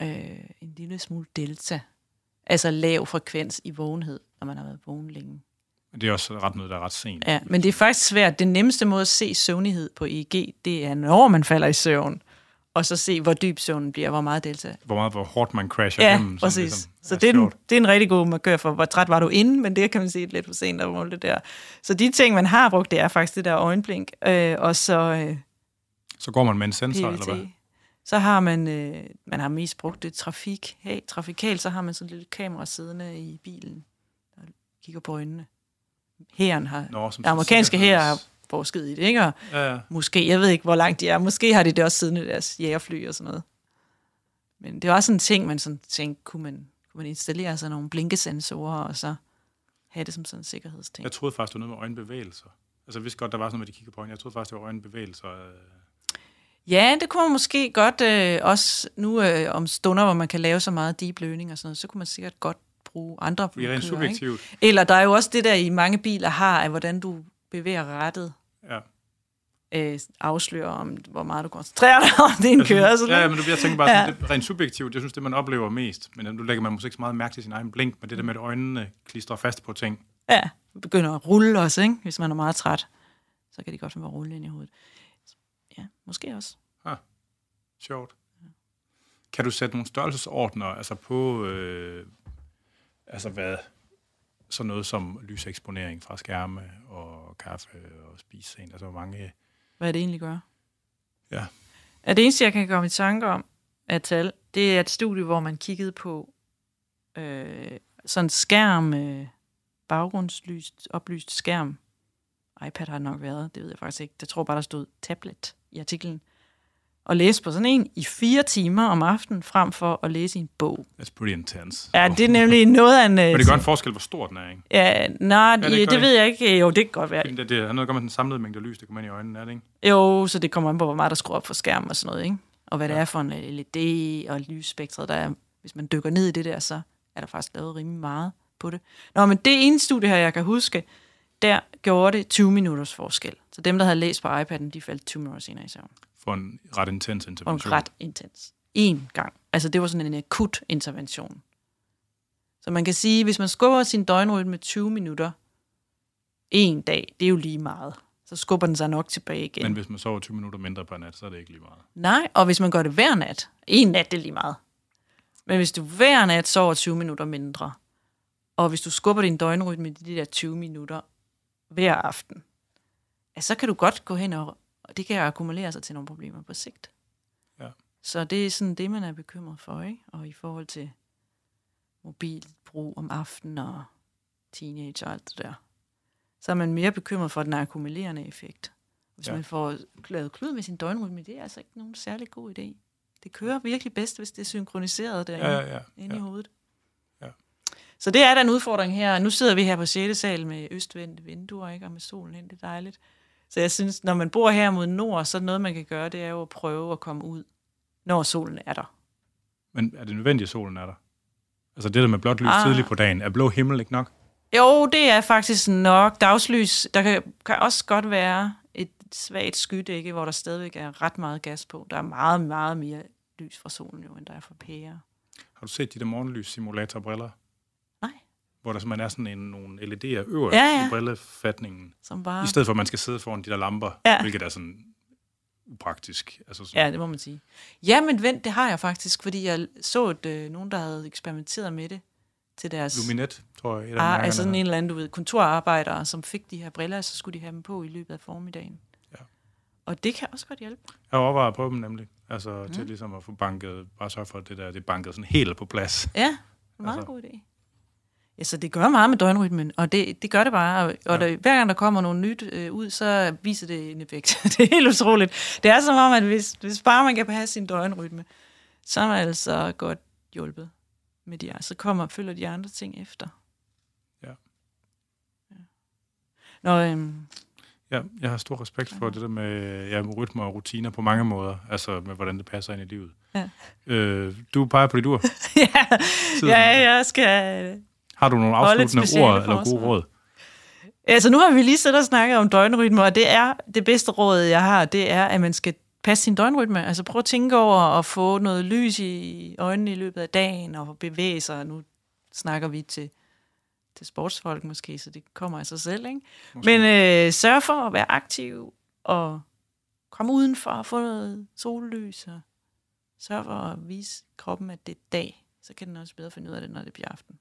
øh, en lille smule delta, altså lav frekvens i vågenhed, når man har været vågen længe. Men det er også ret noget, der er ret sent. Ja, men det er faktisk svært. Den nemmeste måde at se søvnighed på EEG, det er, når man falder i søvn, og så se, hvor dyb søvnen bliver, hvor meget delta Hvor meget, hvor hårdt man crasher Ja, igennem. præcis. ligesom så det er, en, det er en rigtig god markør for, hvor træt var du inden, men det kan man sige lidt for sent at måle det der. Så de ting, man har brugt, det er faktisk det der øjenblink, øh, og så øh, Så går man med en sensor, eller hvad? PVT. Så har man, øh, man har mest brugt det trafik. Hey, trafikalt, så har man sådan et lille kamera siddende i bilen, der kigger på øjnene. Hæren har, Nå, den amerikanske her har forsket i det, ikke? Og Ja, ja. Måske, jeg ved ikke, hvor langt de er. Måske har de det også siddende i deres jægerfly og sådan noget. Men det var også en ting, man sådan tænkte, kunne man, kunne man installere sådan nogle blinkesensorer, og så have det som sådan en sikkerhedsting. Jeg troede faktisk, det var noget med øjenbevægelser. Altså, jeg vidste godt, der var sådan noget med, de kigger på øjnene. Jeg troede faktisk, det var øjenbevægelser. øh. Ja, det kunne man måske godt, øh, også nu øh, om stunder, hvor man kan lave så meget deep learning og sådan noget, så kunne man sikkert godt bruge andre Det er rent ikke? subjektivt. Eller der er jo også det der i mange biler har, af hvordan du bevæger rettet, Ja. øh, afslører om, hvor meget du koncentrerer dig om din kørsel. Ja, ja, men du- jeg tænker bare, Ja. ja. det rent subjektivt. Jeg synes, det man oplever mest, men nu lægger man måske ikke så meget mærke til sin egen blink, men det der med, at øjnene klistrer fast på ting. Ja, begynder at rulle også, ikke? hvis man er meget træt. Så kan det godt være rulle ind i hovedet. Ja, måske også. Sjovt. Kan du sætte nogle størrelsesordner altså på, øh, altså hvad, sådan noget som lyseksponering fra skærme og kaffe og spise sent, altså hvor mange, Hvad det egentlig gør. ja, Ja, det eneste, jeg kan komme i tanke om af tal, det er et studie, hvor man kiggede på øh, sådan skærm, øh, baggrundslyst, oplyst skærm. iPad har det nok været, det ved jeg faktisk ikke. Jeg tror bare, der stod tablet i artiklen. Og læse på sådan en i fire timer om aftenen, frem for at læse i en bog. that's pretty intense. Ja, det er nemlig noget af en... Men det gør en forskel, hvor stor den er, ikke? Ja, nej, det det, det, det. ved jeg ikke. Jo, det kan godt være. Fordi Det, det har noget at gøre med den samlede mængde lys, der kommer ind i øjnene, er det ikke? Jo, så det kommer an på, hvor meget der skruer op for skærmen og sådan noget, ikke? Og hvad det Ja. er for en LED og lysspektret, der er. Hvis man dykker ned i det der, så er der faktisk lavet rimelig meget på det. Nå, men det ene studie her, jeg kan huske, der gjorde det 20 minutters forskel. Så dem, der havde læst på iPad'en, de faldt 20 minutter senere i søvn. For en ret intens Og en intervention. ret intens. En gang. Altså, det var sådan en akut intervention. Så man kan sige, hvis man skubber sin døgnrytme med 20 minutter en dag, det er jo lige meget. Så skubber den sig nok tilbage igen. Men hvis man sover 20 minutter mindre per nat, så er det ikke lige meget. Nej, og hvis man gør det hver nat, en nat det er lige meget. Men hvis du hver nat sover 20 minutter mindre, og hvis du skubber din døgnrytme i de der 20 minutter hver aften, ja, så kan du godt gå hen og, og det kan akkumulere sig til nogle problemer på sigt. Ja. Så det er sådan det, man er bekymret for, ikke? Og i forhold til mobilbrug om aftenen og teenager og alt det der, så er man mere bekymret for den akkumulerende effekt. Hvis Ja. ja. man får lavet klud med sin døgnrytme, det er altså ikke nogen særlig god idé. Det kører virkelig bedst, hvis det er synkroniseret derinde Ja, ja, ja. inde ja. i hovedet. Ja. Så det er der en udfordring her. Nu sidder vi her på 6. sal med østvendte vinduer, ikke? og med solen ind. Det er dejligt. Så jeg synes, når man bor her mod nord, så noget, man kan gøre, det er jo at prøve at komme ud, når solen er der. Men er det nødvendigt, at solen er der? Altså det der med blåt lys Ah. tidligt på dagen, er blå himmel ikke nok? Jo, det er faktisk nok dagslys. Der kan, kan også godt være et svagt skydække, hvor der stadigvæk er ret meget gas på. Der er meget, meget mere lys fra solen jo, end der er fra pære. Har du set de der morgenlys-simulatorbriller? Hvor der simpelthen er sådan en, nogle LED'er øverst Ja, ja. i brillefatningen. Som bare... I stedet for, at man skal sidde foran de der lamper, Ja. hvilket er sådan upraktisk. Altså sådan, Ja, det må man sige. Ja, men vent, det har jeg faktisk, fordi jeg så et, øh, nogen, der havde eksperimenteret med det til deres... Luminet, tror jeg. Et Ah, altså sådan en eller anden, du ved, kontorarbejdere, som fik de her briller, så skulle de have dem på i løbet af formiddagen. Ja. Og det kan også godt hjælpe. Jeg overvejer at prøve dem nemlig. Altså Mm. til ligesom at få banket, bare sørge for, at det der det er banket sådan helt på plads. Ja, meget Altså. god idé. Ja, så det gør meget med døgnrytmen, og det, det gør det bare. Og, og Ja. der, hver gang der kommer noget nyt øh, ud, så viser det en effekt. det er helt utroligt. Det er som om, at hvis, hvis bare man kan passe sin døgnrytme, så er man altså godt hjulpet med de Så kommer følger de andre ting efter. Ja. ja. Nå, øhm, Ja, jeg har stor respekt for det der med, ja, med rytmer og rutiner på mange måder, altså med hvordan det passer ind i livet. Ja. Øh, du peger på dit ur. ja, ja, jeg skal... Har du nogle afsluttende ord eller gode råd? Altså nu har vi lige siddet og snakket om døgnrytme, og det er det bedste råd, jeg har, det er, at man skal passe sin døgnrytme. Altså prøv at tænke over at få noget lys i øjnene i løbet af dagen, og bevæge sig. Nu snakker vi til, til sportsfolk måske, så det kommer af sig selv. Ikke? Måske. Men øh, sørg for at være aktiv, og komme udenfor og få noget sollys, og sørg for at vise kroppen, at det er dag. Så kan den også bedre finde ud af det, når det bliver aften.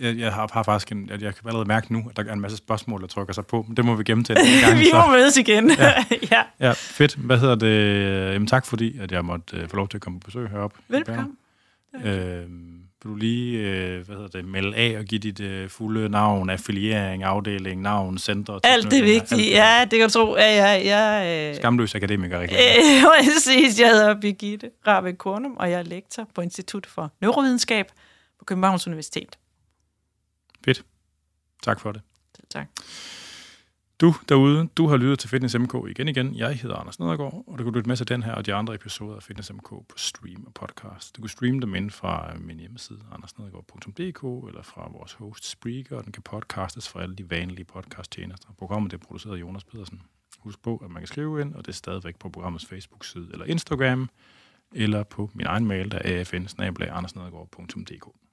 Jeg, jeg har, har faktisk en, jeg, jeg kan allerede mærke nu, at der er en masse spørgsmål, der trykker sig på, men det må vi gemme til en gang. vi må så. mødes igen. Ja. ja. Ja, fedt. Hvad hedder det? Jamen tak fordi, at jeg måtte øh, få lov til at komme på besøg heroppe. i Velkommen. Øh, vil du lige øh, hvad hedder det, melde af og give dit øh, fulde navn, affiliering, afdeling, navn, center? Alt det vigtige. Ja, det kan du tro. Ja, ja, ja, øh, Skamløs akademiker, ikke? øh, præcis. Jeg hedder Birgitte Rabe Kornum, og jeg er lektor på Institut for Neurovidenskab på Københavns Universitet. Fedt. Tak for det. Så tak. Du derude, du har lyttet til Fitness MK igen igen. Jeg hedder Anders Nedergaard, og du kan lytte med til den her og de andre episoder af Fitness MK på stream og podcast. Du kan streame dem ind fra øh, min hjemmeside, andersnedergaard.dk, eller fra vores host Spreaker, og den kan podcastes fra alle de vanlige podcast-tjenester. Programmet er produceret af Jonas Pedersen. Husk på, at man kan skrive ind, og det er stadigvæk på programmets Facebook-side eller Instagram, eller på min egen mail, der er afn